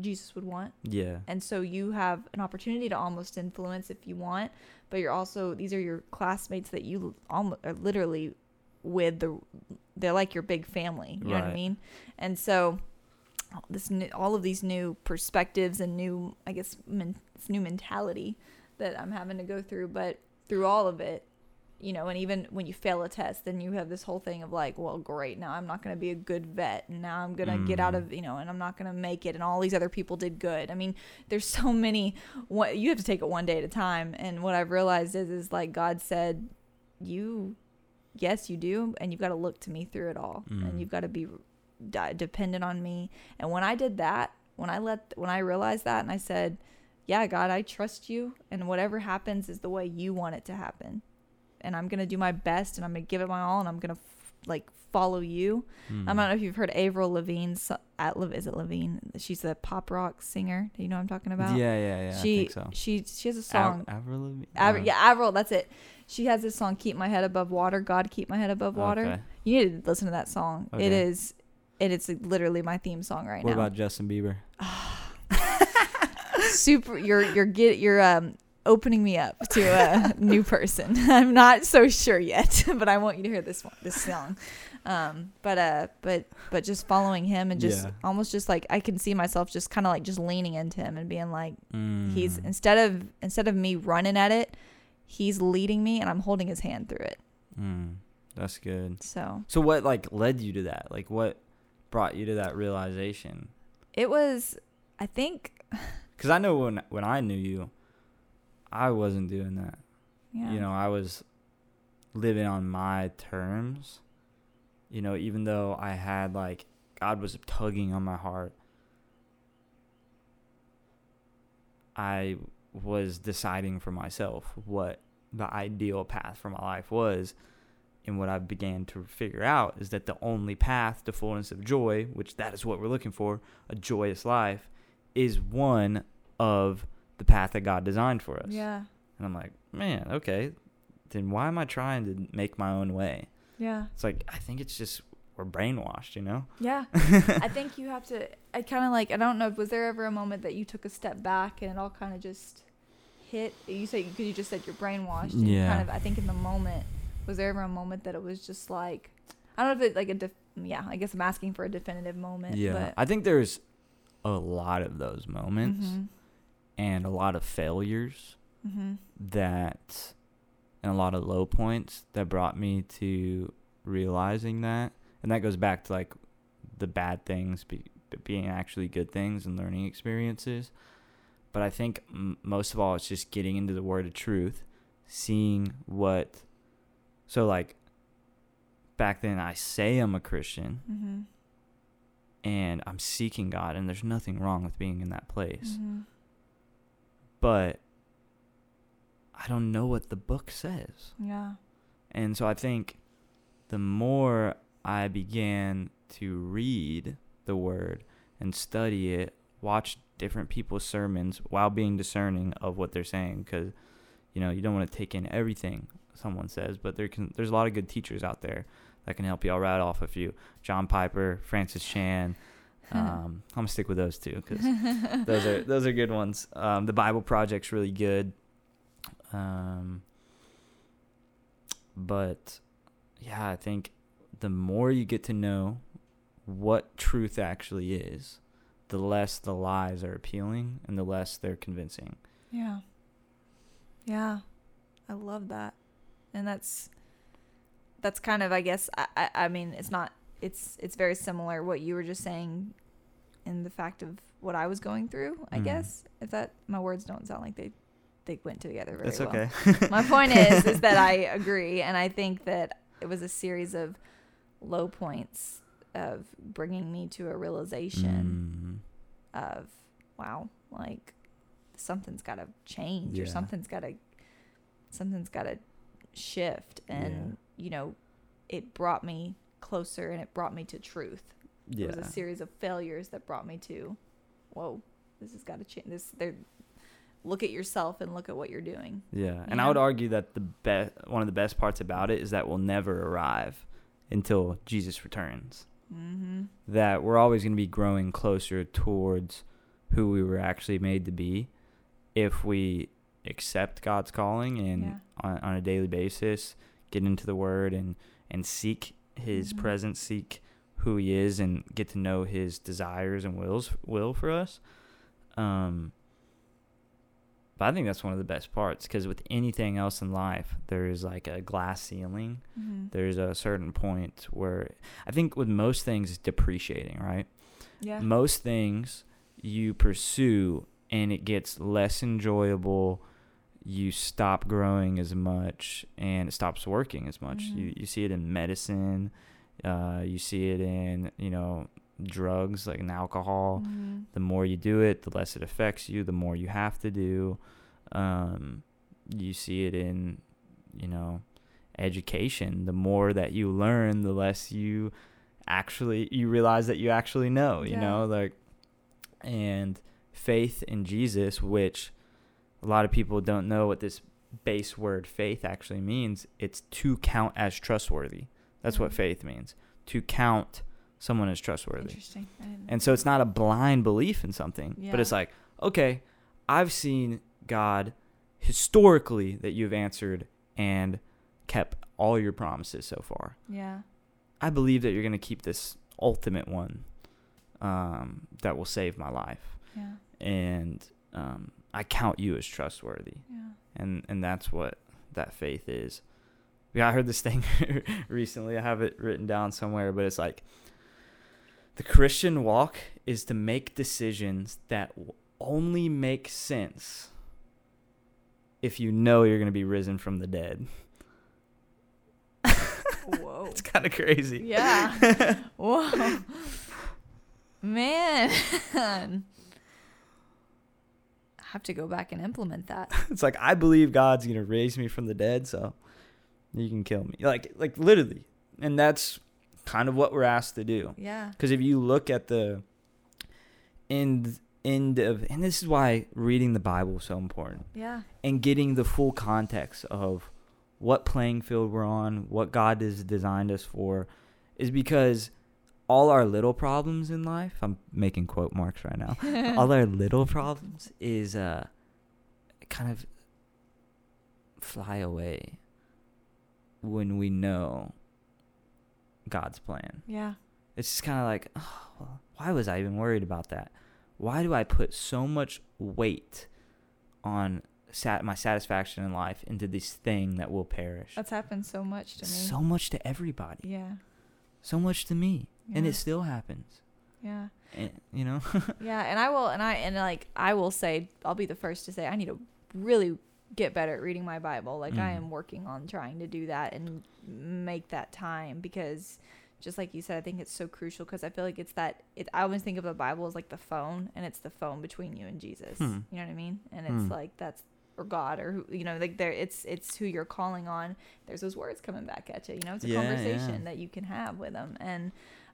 Jesus would want. yeah. And so you have an opportunity to almost influence if you want, but you're also these are your classmates that you almost are literally with the they're like your big family, you know what I mean? And so this new, all of these new perspectives and new I guess men, new mentality that I'm having to go through, but through all of it, you know, and even when you fail a test, then you have this whole thing of like, well, great, now I'm not going to be a good vet, and now I'm going to get out Mm. of, you know, and I'm not going to make it, and all these other people did good. I mean, there's so many. What you have to take it one day at a time, and what I've realized is, is like God said, you, yes, you do, and you've got to look to me through it all, Mm. and you've got to be di- dependent on me. And when I did that, when I let, when I realized that, and I said, "Yeah, God, I trust you, and whatever happens is the way you want it to happen, and I'm gonna do my best, and I'm gonna give it my all, and I'm gonna f- like follow you." Mm. I don't know if you've heard Avril Lavigne's so- at is it Lavigne? She's a pop rock singer. Do you know what I'm talking about? Yeah, yeah, yeah. she I think so. she she has a Av- song. Avril Lavigne? Avril, Uh, yeah, Avril, that's it. She has this song, "Keep My Head Above Water." God, keep my head above water. Okay. You need to listen to that song. It Okay. is, it is literally my theme song right What now. What about Justin Bieber? Super, you're you're get you're um opening me up to a new person. I'm not so sure yet, but I want you to hear this one, this song. Um, but uh, but but just following him and just Yeah. almost just like I can see myself just kind of like just leaning into him and being like, he's Mm. instead of instead of me running at it, he's leading me and I'm holding his hand through it. Mm. That's good. So So what like led you to that? Like what brought you to that realization? it was, I think, Because I know when when I knew you, I wasn't doing that. yeah, You know, I was living on my terms. You know, even though I had like God was tugging on my heart, I was deciding for myself what the ideal path for my life was. And what I began to figure out is that the only path to fullness of joy, which that is what we're looking for, a joyous life, is one of the path that God designed for us. yeah, And I'm like, man, okay, then why am I trying to make my own way? yeah, It's like, I think it's just, we're brainwashed, you know? yeah. I think you have to. I kind of like. I don't know. Was there ever a moment that you took a step back and it all kind of just hit? You say because you just said you're brainwashed. And Yeah. Kind of. I think in the moment, was there ever a moment that it was just like, I don't know if it like a. Def, yeah. I guess I'm asking for a definitive moment. yeah. I think there's a lot of those moments hmm and a lot of failures hmm that, and a lot of low points that brought me to realizing that. And that goes back to like the bad things be, being actually good things and learning experiences. But I think m- most of all, it's just getting into the word of truth, seeing what. So, like, back then, I say I'm a Christian hmm and I'm seeking God, and there's nothing wrong with being in that place. hmm But I don't know what the book says. Yeah. And so I think the more I began to read the word and study it, watch different people's sermons while being discerning of what they're saying because you know, you don't want to take in everything someone says, but there can there's a lot of good teachers out there that can help you. I'll rattle off a few. John Piper, Francis Chan. Um, I'm gonna stick with those two because those are those are good ones. Um, the Bible Project's really good. Um, but yeah, I think the more you get to know what truth actually is, the less the lies are appealing and the less they're convincing. Yeah. Yeah. I love that. And that's that's kind of I guess I, I, I mean it's not it's it's very similar what you were just saying in the fact of what I was going through, I Mhm. guess. If that my words don't sound like they they went together very That's well. okay. My point is is that I agree and I think that it was a series of low points of bringing me to a realization Mm, of wow like something's got to change or something's got to something's got to shift and you know it brought me closer and it brought me to truth yeah. it was a series of failures that brought me to whoa this has got to change this there look at yourself and look at what you're doing Yeah, and know? I would argue that the best one of the best parts about it is that we'll never arrive until Jesus returns. mm-hmm That we're always going to be growing closer towards who we were actually made to be if we accept God's calling and Yeah. on, on a daily basis get into the word and and seek his Mhm. presence, seek who he is and get to know his desires and wills will for us. Um but I think that's one of the best parts because with anything else in life, there is like a glass ceiling. mm-hmm. There's a certain point where I think with most things, it's depreciating, right? yeah Most things you pursue and it gets less enjoyable. you stop growing as much and it stops working as much. Mhm. You you see it in medicine, uh, you see it in you know drugs like in alcohol. Mhm. The more you do it, the less it affects you. The more you have to do. Um, you see it in you know education. The more that you learn, the less you actually you realize that you actually know. You Yeah. know like and faith in Jesus, which a lot of people don't know what this base word faith actually means. It's to count as trustworthy. That's what Mhm. faith means. To count someone as trustworthy. Interesting. I didn't- And so it's not a blind belief in something, but it's like, okay, I've seen God historically that you've answered and kept all your promises so far. yeah. I believe that you're going to keep this ultimate one um, that will save my life Yeah. and um, I count you as trustworthy, Yeah. and and that's what that faith is. Yeah, I heard this thing recently. I have it written down somewhere, but it's like the Christian walk is to make decisions that only make sense if you know you're going to be risen from the dead. Whoa. It's kind of crazy. Yeah. Whoa. Man. I have to go back and implement that. it's like I believe God's gonna raise me from the dead, so you can kill me. Like like literally, and that's kind of what we're asked to do. Yeah. Because if you look at the end end of, and this is why reading the Bible is so important, Yeah. and getting the full context of what playing field we're on, what God has designed us for, is because all our little problems in life. I'm making quote marks right now all our little problems is uh kind of fly away when we know God's plan. Yeah. It's just kind of like, oh, well, why was I even worried about that? Why do I put so much weight on sat- my satisfaction in life into this thing that will perish? That's happened so much to me. so much to everybody, yeah. so much to me, and it still happens. Yeah. And, you know, Yeah, and I will, and I, and like, I will say, I'll be the first to say, I need to really get better at reading my Bible. Like, I Mm. am working on trying to do that and make that time because, just like you said, I think it's so crucial because I feel like it's that. It, I always think of the Bible as like the phone, and it's the phone between you and Jesus. Hmm. You know what I mean? And it's Hmm. like that's or God or who you know like there it's it's who you're calling on. There's those words coming back at you. You know, it's a Yeah, conversation yeah. that you can have with them and.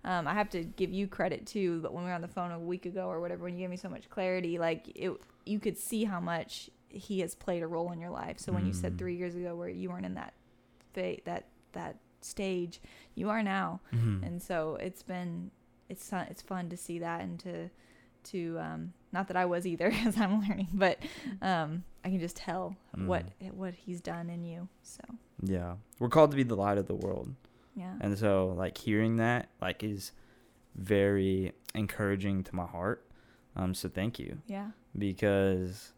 Um, I have to give you credit too, but when we were on the phone a week ago or whatever, when you gave me so much clarity, like it, you could see how much he has played a role in your life. So when you said Mm. three years ago where you weren't in that, fa- that that stage, you are now, Mhm. and so it's been it's fun, it's fun to see that and to to um, not that I was either as I'm learning, but um, I can just tell what what he's done in you. So yeah, we're called to be the light of the world. yeah, And so like hearing that like is very encouraging to my heart. Um so thank you yeah, because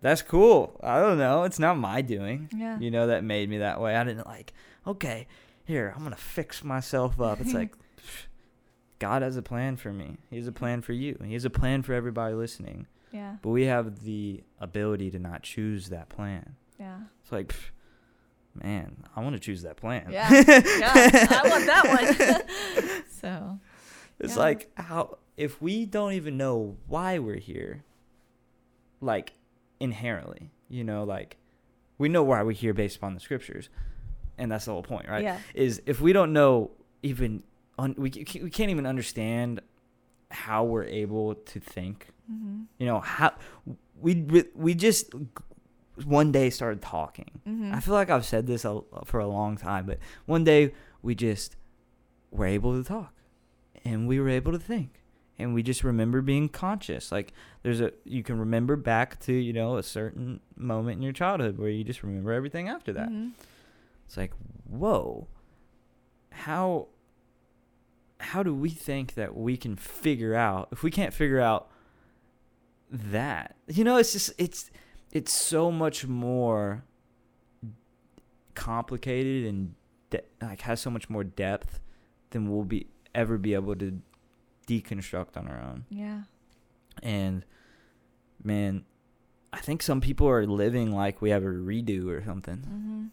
that's cool. I don't know, it's not my doing. yeah, You know that made me that way. I didn't like, okay, here, I'm going to fix myself up. It's like God has a plan for me. He has a plan for you. He has a plan for everybody listening. yeah, But we have the ability to not choose that plan. yeah. It's like pff, man, I want to choose that plan. Yeah. Yeah, I want that one. so It's Yeah. like how if we don't even know why we're here, like inherently, you know, like we know why we're here based upon the scriptures, and that's the whole point, right? yeah, Is if we don't know even un, we we can't even understand how we're able to think, mm-hmm. you know, how we we just one day started talking. Mm-hmm. I feel like I've said this a, for a long time, but one day we just were able to talk and we were able to think and we just remember being conscious. Like there's a you can remember back to, you know, a certain moment in your childhood where you just remember everything after that. Mhm. It's like, "Whoa. How how do we think that we can figure out if we can't figure out that?" You know, it's just it's it's so much more complicated and de- like has so much more depth than we'll be ever be able to deconstruct on our own. Yeah. And man, I think some people are living like we have a redo or something.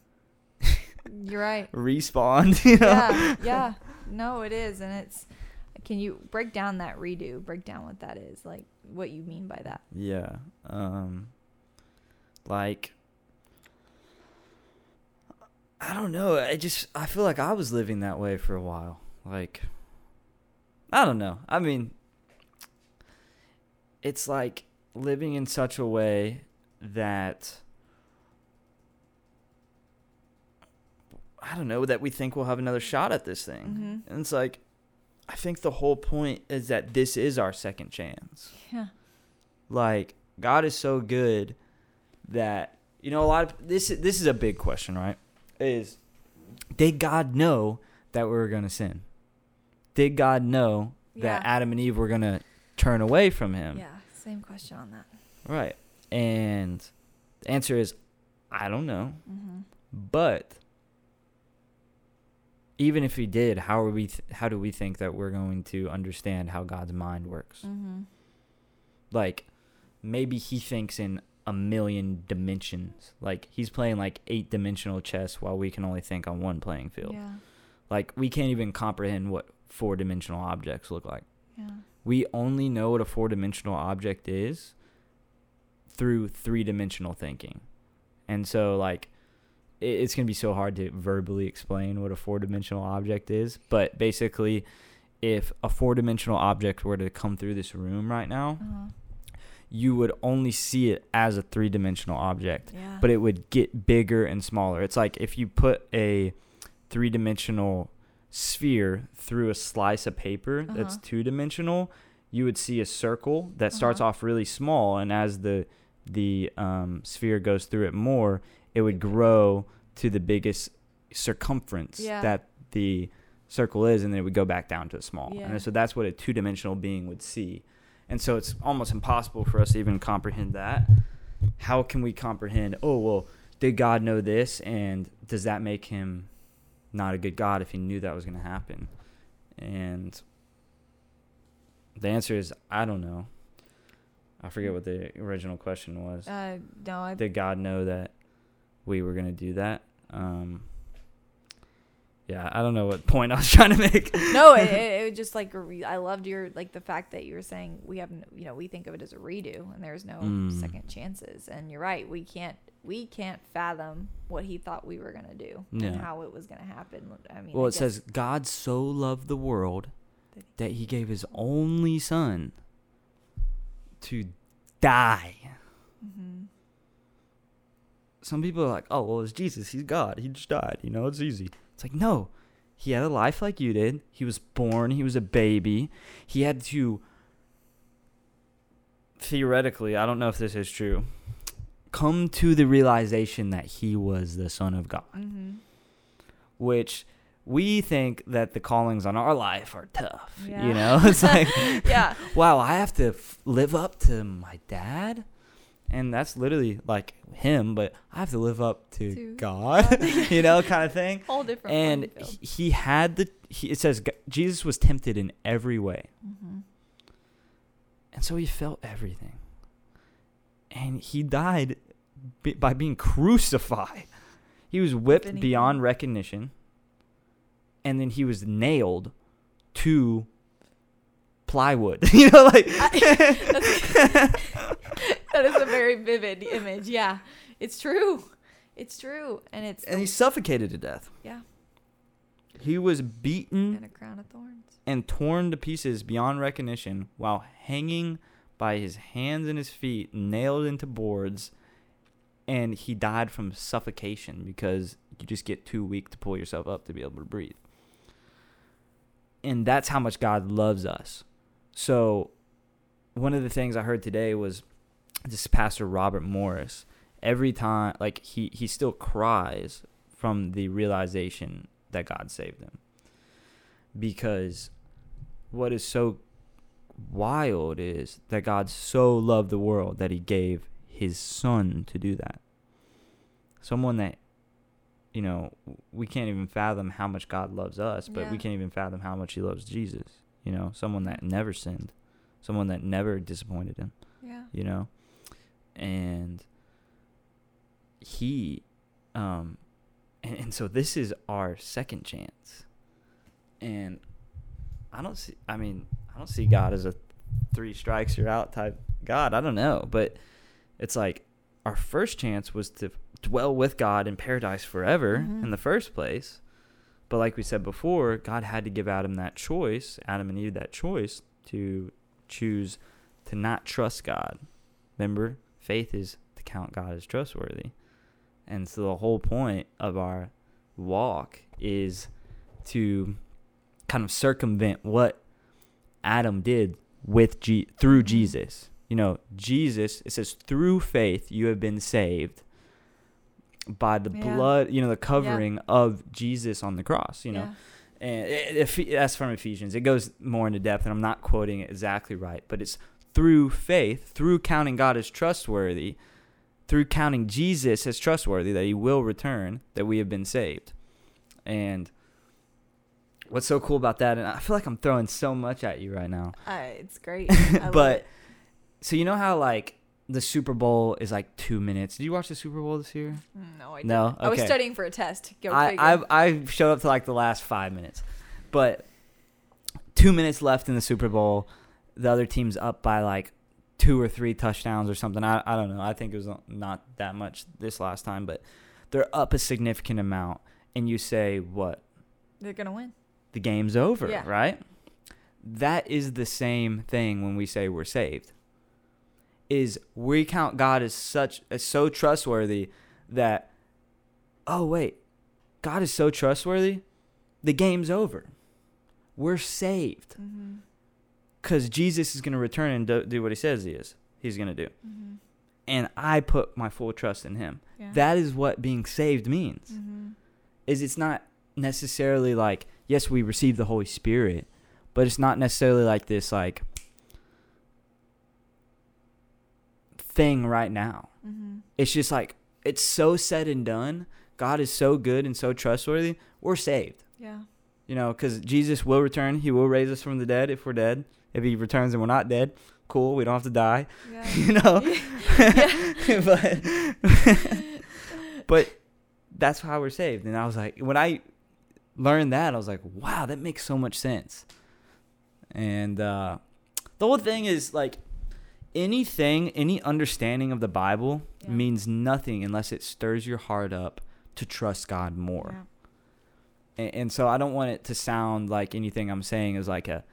Mm-hmm. You're right. Respawn, you know? Yeah, yeah. No, it is, and it's. Can you break down that redo? Break down what that is, like what you mean by that. Yeah. Um like I don't know. I just I feel like I was living that way for a while. Like I don't know. I mean it's like living in such a way that I don't know that we think we'll have another shot at this thing. Mhm. And it's like I think the whole point is that this is our second chance Yeah. like God is so good that you know a lot of this this is a big question, right? Is did God know that we were going to sin? Did God know that Yeah. Adam and Eve were going to turn away from him? Yeah. Same question on that. Right. And the answer is I don't know. Mm-hmm. But even if he did, how are we th- how do we think that we're going to understand how God's mind works? Mm-hmm. like maybe he thinks in a million dimensions like he's playing like eight dimensional chess while we can only think on one playing field Yeah. like we can't even comprehend what four dimensional objects look like Yeah. we only know what a four dimensional object is through three dimensional thinking and so like it, it's going to be so hard to verbally explain what a four dimensional object is but basically if a four dimensional object were to come through this room right now Uh-huh. you would only see it as a three dimensional object, Yeah. but it would get bigger and smaller. It's like if you put a three dimensional sphere through a slice of paper that's Uh-huh. two dimensional, you would see a circle that starts Uh-huh. off really small, and as the the um, sphere goes through it more, it would grow to the biggest circumference Yeah. that the circle is, and then it would go back down to a small. Yeah. And so that's what a two dimensional being would see. And so it's almost impossible for us to even comprehend that. How can we comprehend, oh, well, did God know this? And does that make him not a good God if he knew that was going to happen? And the answer is, I don't know. I forget what the original question was. Uh, no, I. Did God know that we were going to do that? Um, yeah, I don't know what point I was trying to make. no, it, it, it was just like a re- I loved your like the fact that you were saying we have you know we think of it as a redo and there's no Mm. second chances and you're right we can't we can't fathom what he thought we were gonna do Yeah. and how it was gonna happen. I mean, Well, I it says God so loved the world That he- gave his only son to die. Mhm. Some people are like, "Oh, well, it's Jesus. He's God. He just died. You know, it's easy." It's like, no, he had a life like you did. He was born. He was a baby. He had to theoretically, I don't know if this is true, come to the realization that he was the son of God. Mhm. which we think that the callings on our life are tough. Yeah. You know, it's like, yeah. wow, I have to f- live up to my dad. And that's literally like him, but I have to live up to, To God, you know, kind of thing. Whole different. And he, had the, he, it says Jesus was tempted in every way. Mhm. And so he felt everything. And he died b- by being crucified. He was whipped beyond recognition. And then he was nailed to plywood. you know, like. that is a very vivid image. Yeah, it's true. It's true, and it's and he suffocated to death. yeah, He was beaten and a crown of thorns. and torn to pieces beyond recognition while hanging by his hands and his feet, nailed into boards, and he died from suffocation because you just get too weak to pull yourself up to be able to breathe. And that's how much God loves us. So, one of the things I heard today was this pastor Robert Morris. Every time, like he he still cries from the realization that God saved him, because what is so wild is that God so loved the world that he gave his son to do that. Someone that you know, we can't even fathom how much God loves us, but we can't even fathom how much he loves Jesus. You know, someone that never sinned, someone that never disappointed him, Yeah. you know. and he um and, and so this is our second chance and i don't see i mean i don't see god as a three strikes you're out type god i don't know but it's like our first chance was to dwell with god in paradise forever Mhm. in the first place but like we said before god had to give adam that choice adam and eve that choice to choose to not trust god remember faith is to count god as trustworthy and so the whole point of our walk is to kind of circumvent what Adam did with G- through. Jesus. You know, Jesus, it says through faith you have been saved by the Yeah. blood, you know, the covering of Jesus on the cross, you know. Yeah. And it, it, that's from Ephesians. It goes more into depth, and I'm not quoting it exactly right, but it's through faith, through counting God as trustworthy, through counting Jesus as trustworthy that He will return, that we have been saved. And what's so cool about that, and I feel like I'm throwing so much at you right now, Uh, it's great. But. So you know how like the Super Bowl is like two minutes. Did you watch the Super Bowl this year? no, I No? didn't. I was studying for a test. Go I. I I showed up to like the last five minutes, but two minutes left in the Super Bowl. The other team's up by like two or three touchdowns or something. I I don't know. I think it was not that much this last time, but they're up a significant amount, and you say what? They're gonna win. The game's over, Yeah. right? That is the same thing when we say we're saved. Is we count God as such as so trustworthy that oh wait, God is so trustworthy, the game's over. We're saved Mm-hmm. because Jesus is going to return and do, do what he says he is. He's going to do. Mm-hmm. And I put my full trust in him. Yeah. That is what being saved means. Mm-hmm. Is it's not necessarily like yes, we receive the Holy Spirit, but it's not necessarily like this like thing right now. Mm-hmm. It's just like it's so said and done. God is so good and so trustworthy. We're saved. Yeah. You know, because Jesus will return. He will raise us from the dead if we're dead. If he returns and we're not dead, cool. We don't have to die. Yeah. You know, but but that's how we're saved. And I was like, when I learned that, I was like, wow, that makes so much sense. And uh, the whole thing is like anything, any understanding of the Bible Yeah. means nothing unless it stirs your heart up to trust God more. Yeah. And, and so I don't want it to sound like anything I'm saying is like a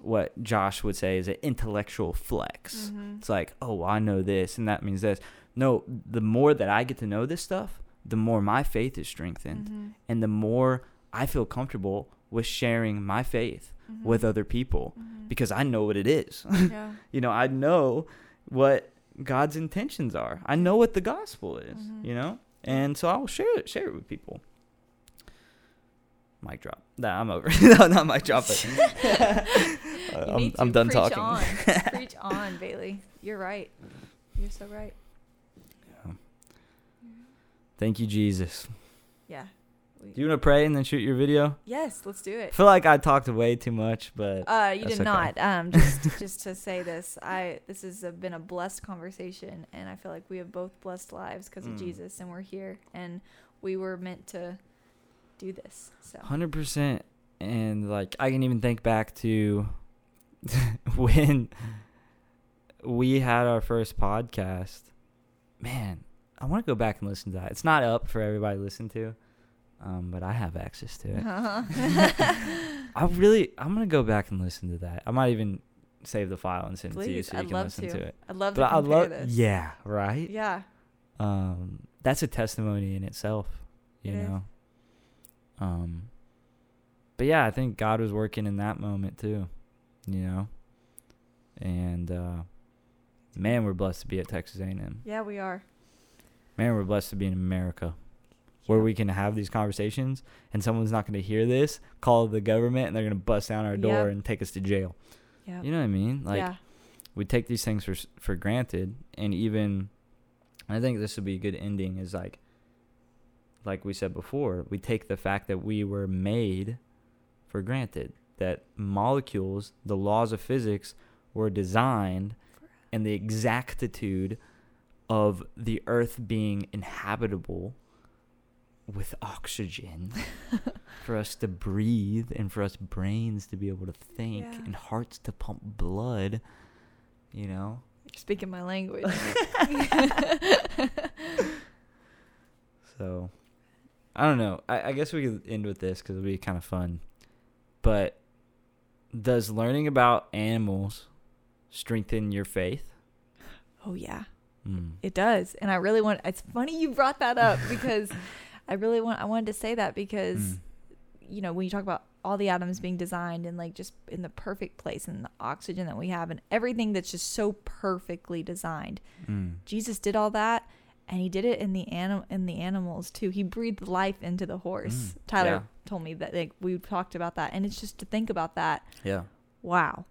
what Josh would say is an intellectual flex. Mhm. It's like, oh, well, I know this and that means this. No, the more that I get to know this stuff, the more my faith is strengthened, Mhm. and the more I feel comfortable with sharing my faith Mhm. with other people Mhm. because I know what it is. yeah. you know, I know what God's intentions are. I know what the gospel is. Mhm. You know, and so I will share it, share it with people. Mic drop. Nah, I'm over. no, not mic drop. But I'm, I'm done preach talking. On. preach on, Bailey. You're right. You're so right. Thank you, Jesus. Yeah. Do you want to pray and then shoot your video? yes, let's do it. I feel like I talked way too much, but Uh, you did okay. not. Um, just just to say this, I this has uh, been a blessed conversation, and I feel like we have both blessed lives because of Mm. Jesus, and we're here, and we were meant to do this. So hundred percent. And like I can even think back to when we had our first podcast. Man, I want to go back and listen to that. It's not up for everybody to listen to, um, but I have access to it. I really, I'm gonna go back and listen to that. I might even save the file and send it to you so you I'd can listen to. to it. I'd love But to I love, this. yeah, right. Yeah. Um, that's a testimony in itself, you It is. know. Um, but yeah, I think God was working in that moment too, you know. And uh, man, we're blessed to be at Texas A&M. Yeah, we are. Man, we're blessed to be in America, where we can have these conversations, and someone's not going to hear this, call the government, and they're going to bust down our door Yep. and take us to jail. Yeah. You know what I mean? Like yeah. we take these things for for granted, and even I think this would be a good ending. Is like, like we said before, we take the fact that we were made for granted. That molecules, the laws of physics, were designed, and the exactitude of the earth being inhabitable with oxygen for us to breathe and for us brains to be able to think Yeah. and hearts to pump blood, you know? You're speaking my language. So, I don't know. I, I guess we could end with this because it'll be kind of fun. But does learning about animals strengthen your faith? oh yeah. Mm. It does. And I really want it's funny you brought that up because I really want I wanted to say that because Mm. you know, when you talk about all the atoms being designed and like just in the perfect place and the oxygen that we have and everything that's just so perfectly designed. Mm. Jesus did all that and he did it in the anim- in the animals too. He breathed life into the horse. Mm, Tyler yeah. told me that like we talked about that and it's just to think about that. Yeah. Wow.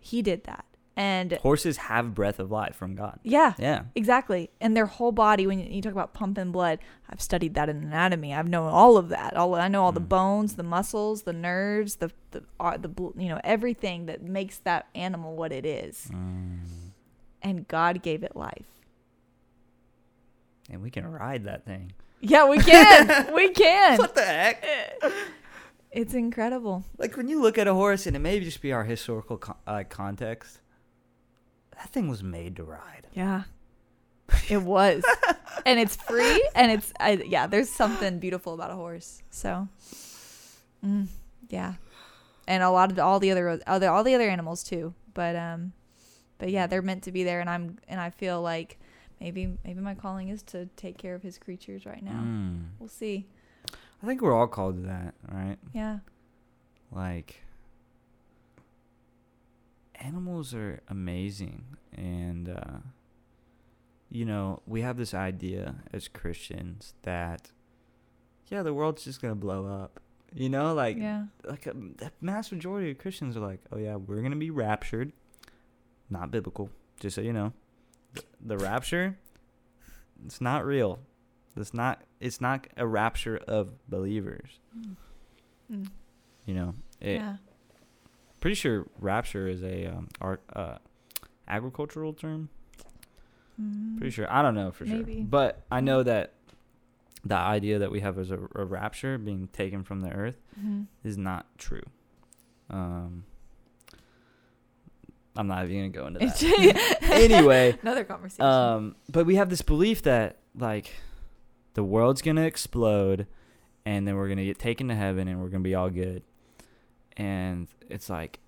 He did that. And Horses have breath of life from God. yeah, Yeah. Exactly. And their whole body, when you talk about pumping blood, I've studied that in anatomy. I've known all of that. All I know all the Mm. bones, the muscles, the nerves, the the uh, the you know everything that makes that animal what it is. Mm. And God gave it life. And we can ride that thing. Yeah, we can. we can. What the heck? It's incredible. Like when you look at a horse, and it may just be our historical con- uh, context, that thing was made to ride. Yeah. It was. and it's free and it's I, yeah, there's something beautiful about a horse. So mm, yeah. And a lot of the, all the other other all the other animals too. But um but yeah, they're meant to be there and I'm and I feel like maybe maybe my calling is to take care of his creatures right now. Mm. We'll see. I think we're all called to that, right? Yeah. Like, animals are amazing. And, uh, you know, we have this idea as Christians that, yeah, the world's just going to blow up. You know, like, yeah. like a, the mass majority of Christians are like, oh, yeah, we're going to be raptured. Not biblical, just so you know. The, the rapture, it's not real. It's not. It's not a rapture of believers. Mm. You know, it, yeah. Pretty sure rapture is a um, art uh, agricultural term. Mm. Pretty sure. I don't know for Maybe. sure, but I know that the idea that we have as a, a rapture being taken from the earth Mhm. is not true. Um, I'm not even gonna go into that. anyway, Another conversation. um, but we have this belief that like the world's gonna explode, and then we're gonna get taken to heaven, and we're gonna be all good. And it's like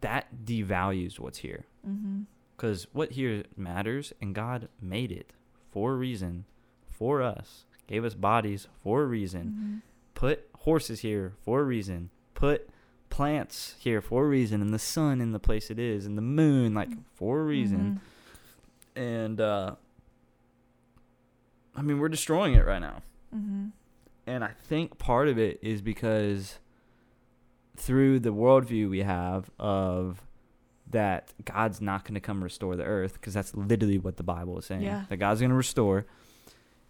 that devalues what's here, mm-hmm. because what here matters, and God made it for a reason, for us, gave us bodies for a reason, Mm-hmm. put horses here for a reason, put plants here for a reason, and the sun in the place it is, and the moon like for a reason and uh I mean we're destroying it right now. Mm-hmm. And I think part of it is because through the worldview we have of that God's not going to come restore the earth because that's literally what the Bible is saying. Yeah. That God's going to restore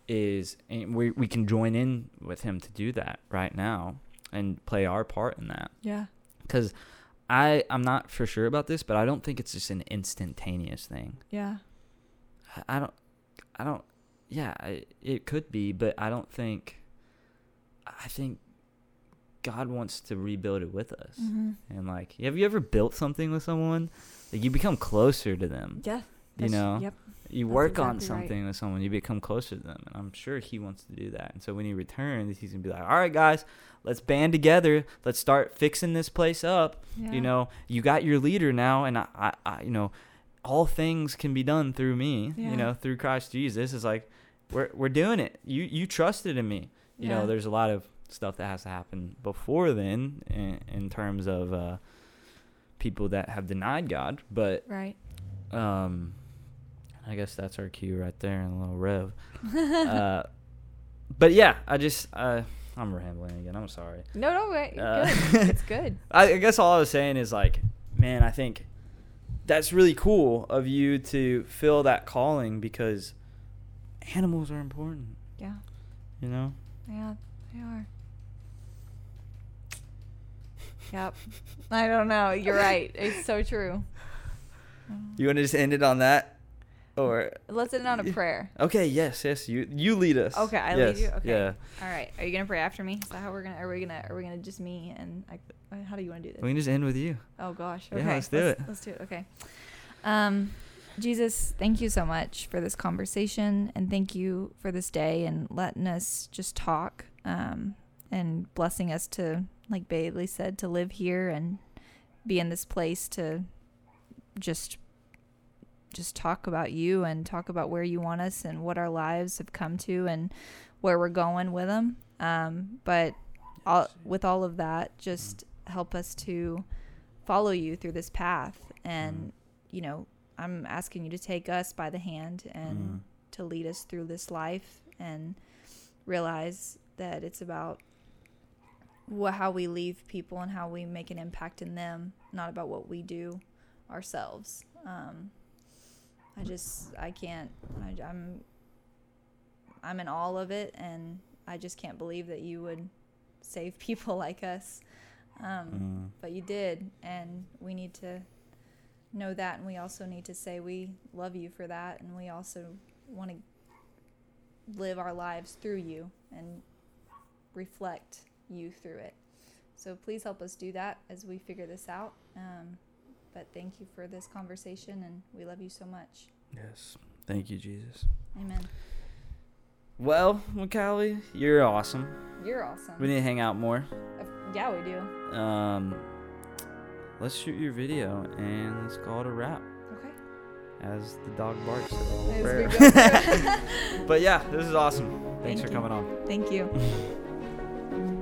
is and we we can join in with him to do that right now and play our part in that Yeah. cuz I I'm not for sure about this, but I don't think it's just an instantaneous thing. Yeah. I- I don't, I don't, yeah, I, it could be, but I don't think, I think God wants to rebuild it with us. Mm-hmm. And like, have you ever built something with someone? Like you become closer to them. Yeah. You know, Yep. you that's work on exactly right. something with someone, you become closer to them. And I'm sure he wants to do that. And so when he returns, he's going to be like, all right, guys, let's band together. Let's start fixing this place up. Yeah. You know, you got your leader now, and I, I, I you know, all things can be done through me. Yeah. You know, through Christ Jesus. It's like we're we're doing it. You you trusted in me. You Yeah. know, there's a lot of stuff that has to happen before then, in, in terms of uh, people that have denied God. But Right. um, I guess that's our cue right there, and a little rev. uh, but yeah, I just uh, I'm rambling again. I'm sorry. No, no, wait. Uh, good. it's good. I, I guess all I was saying is like, man, I think that's really cool of you to feel that calling because animals are important. Yeah. You know. Yeah, they are. Yep. I don't know. You're right. It's so true. You want to just end it on that? or Let's end on a prayer. okay, yes, yes, you you lead us. Okay, I yes, lead you. Okay. Yeah, All right. Are you gonna pray after me? Is that how we're gonna? Are we gonna? Are we gonna just me and I? uh, How do you want to do this? we can just end with you. Oh gosh. Yeah, Okay. let's do let's, it. Let's do it. Okay. Um, Jesus, thank you so much for this conversation, and thank you for this day and letting us just talk, um, and blessing us to, like Bailey said, to live here and be in this place to just just talk about you and talk about where you want us and what our lives have come to and where we're going with them. Um, but all, with all of that, just help us to follow you through this path. And, you know, I'm asking you to take us by the hand and Mm. to lead us through this life and realize that it's about wha how we leave people and how we make an impact in them, not about what we do ourselves. Um, I just, I can't, I, I'm, I'm in all of it, and I just can't believe that you would save people like us. Um, Mm. but you did, and we need to know that, and we also need to say we love you for that, and we also want to live our lives through you and reflect you through it. So please help us do that as we figure this out. Um, but thank you for this conversation, and we love you so much. Yes, thank you, Jesus. Amen. Well, McCalley, you're awesome. You're awesome. We need to hang out more. Yeah, we do. Um, let's shoot your video and let's call it a wrap. Okay. As the dog barks. at the As we prayer. go but yeah, this is awesome. Thanks Thank for you. coming on. Thank you.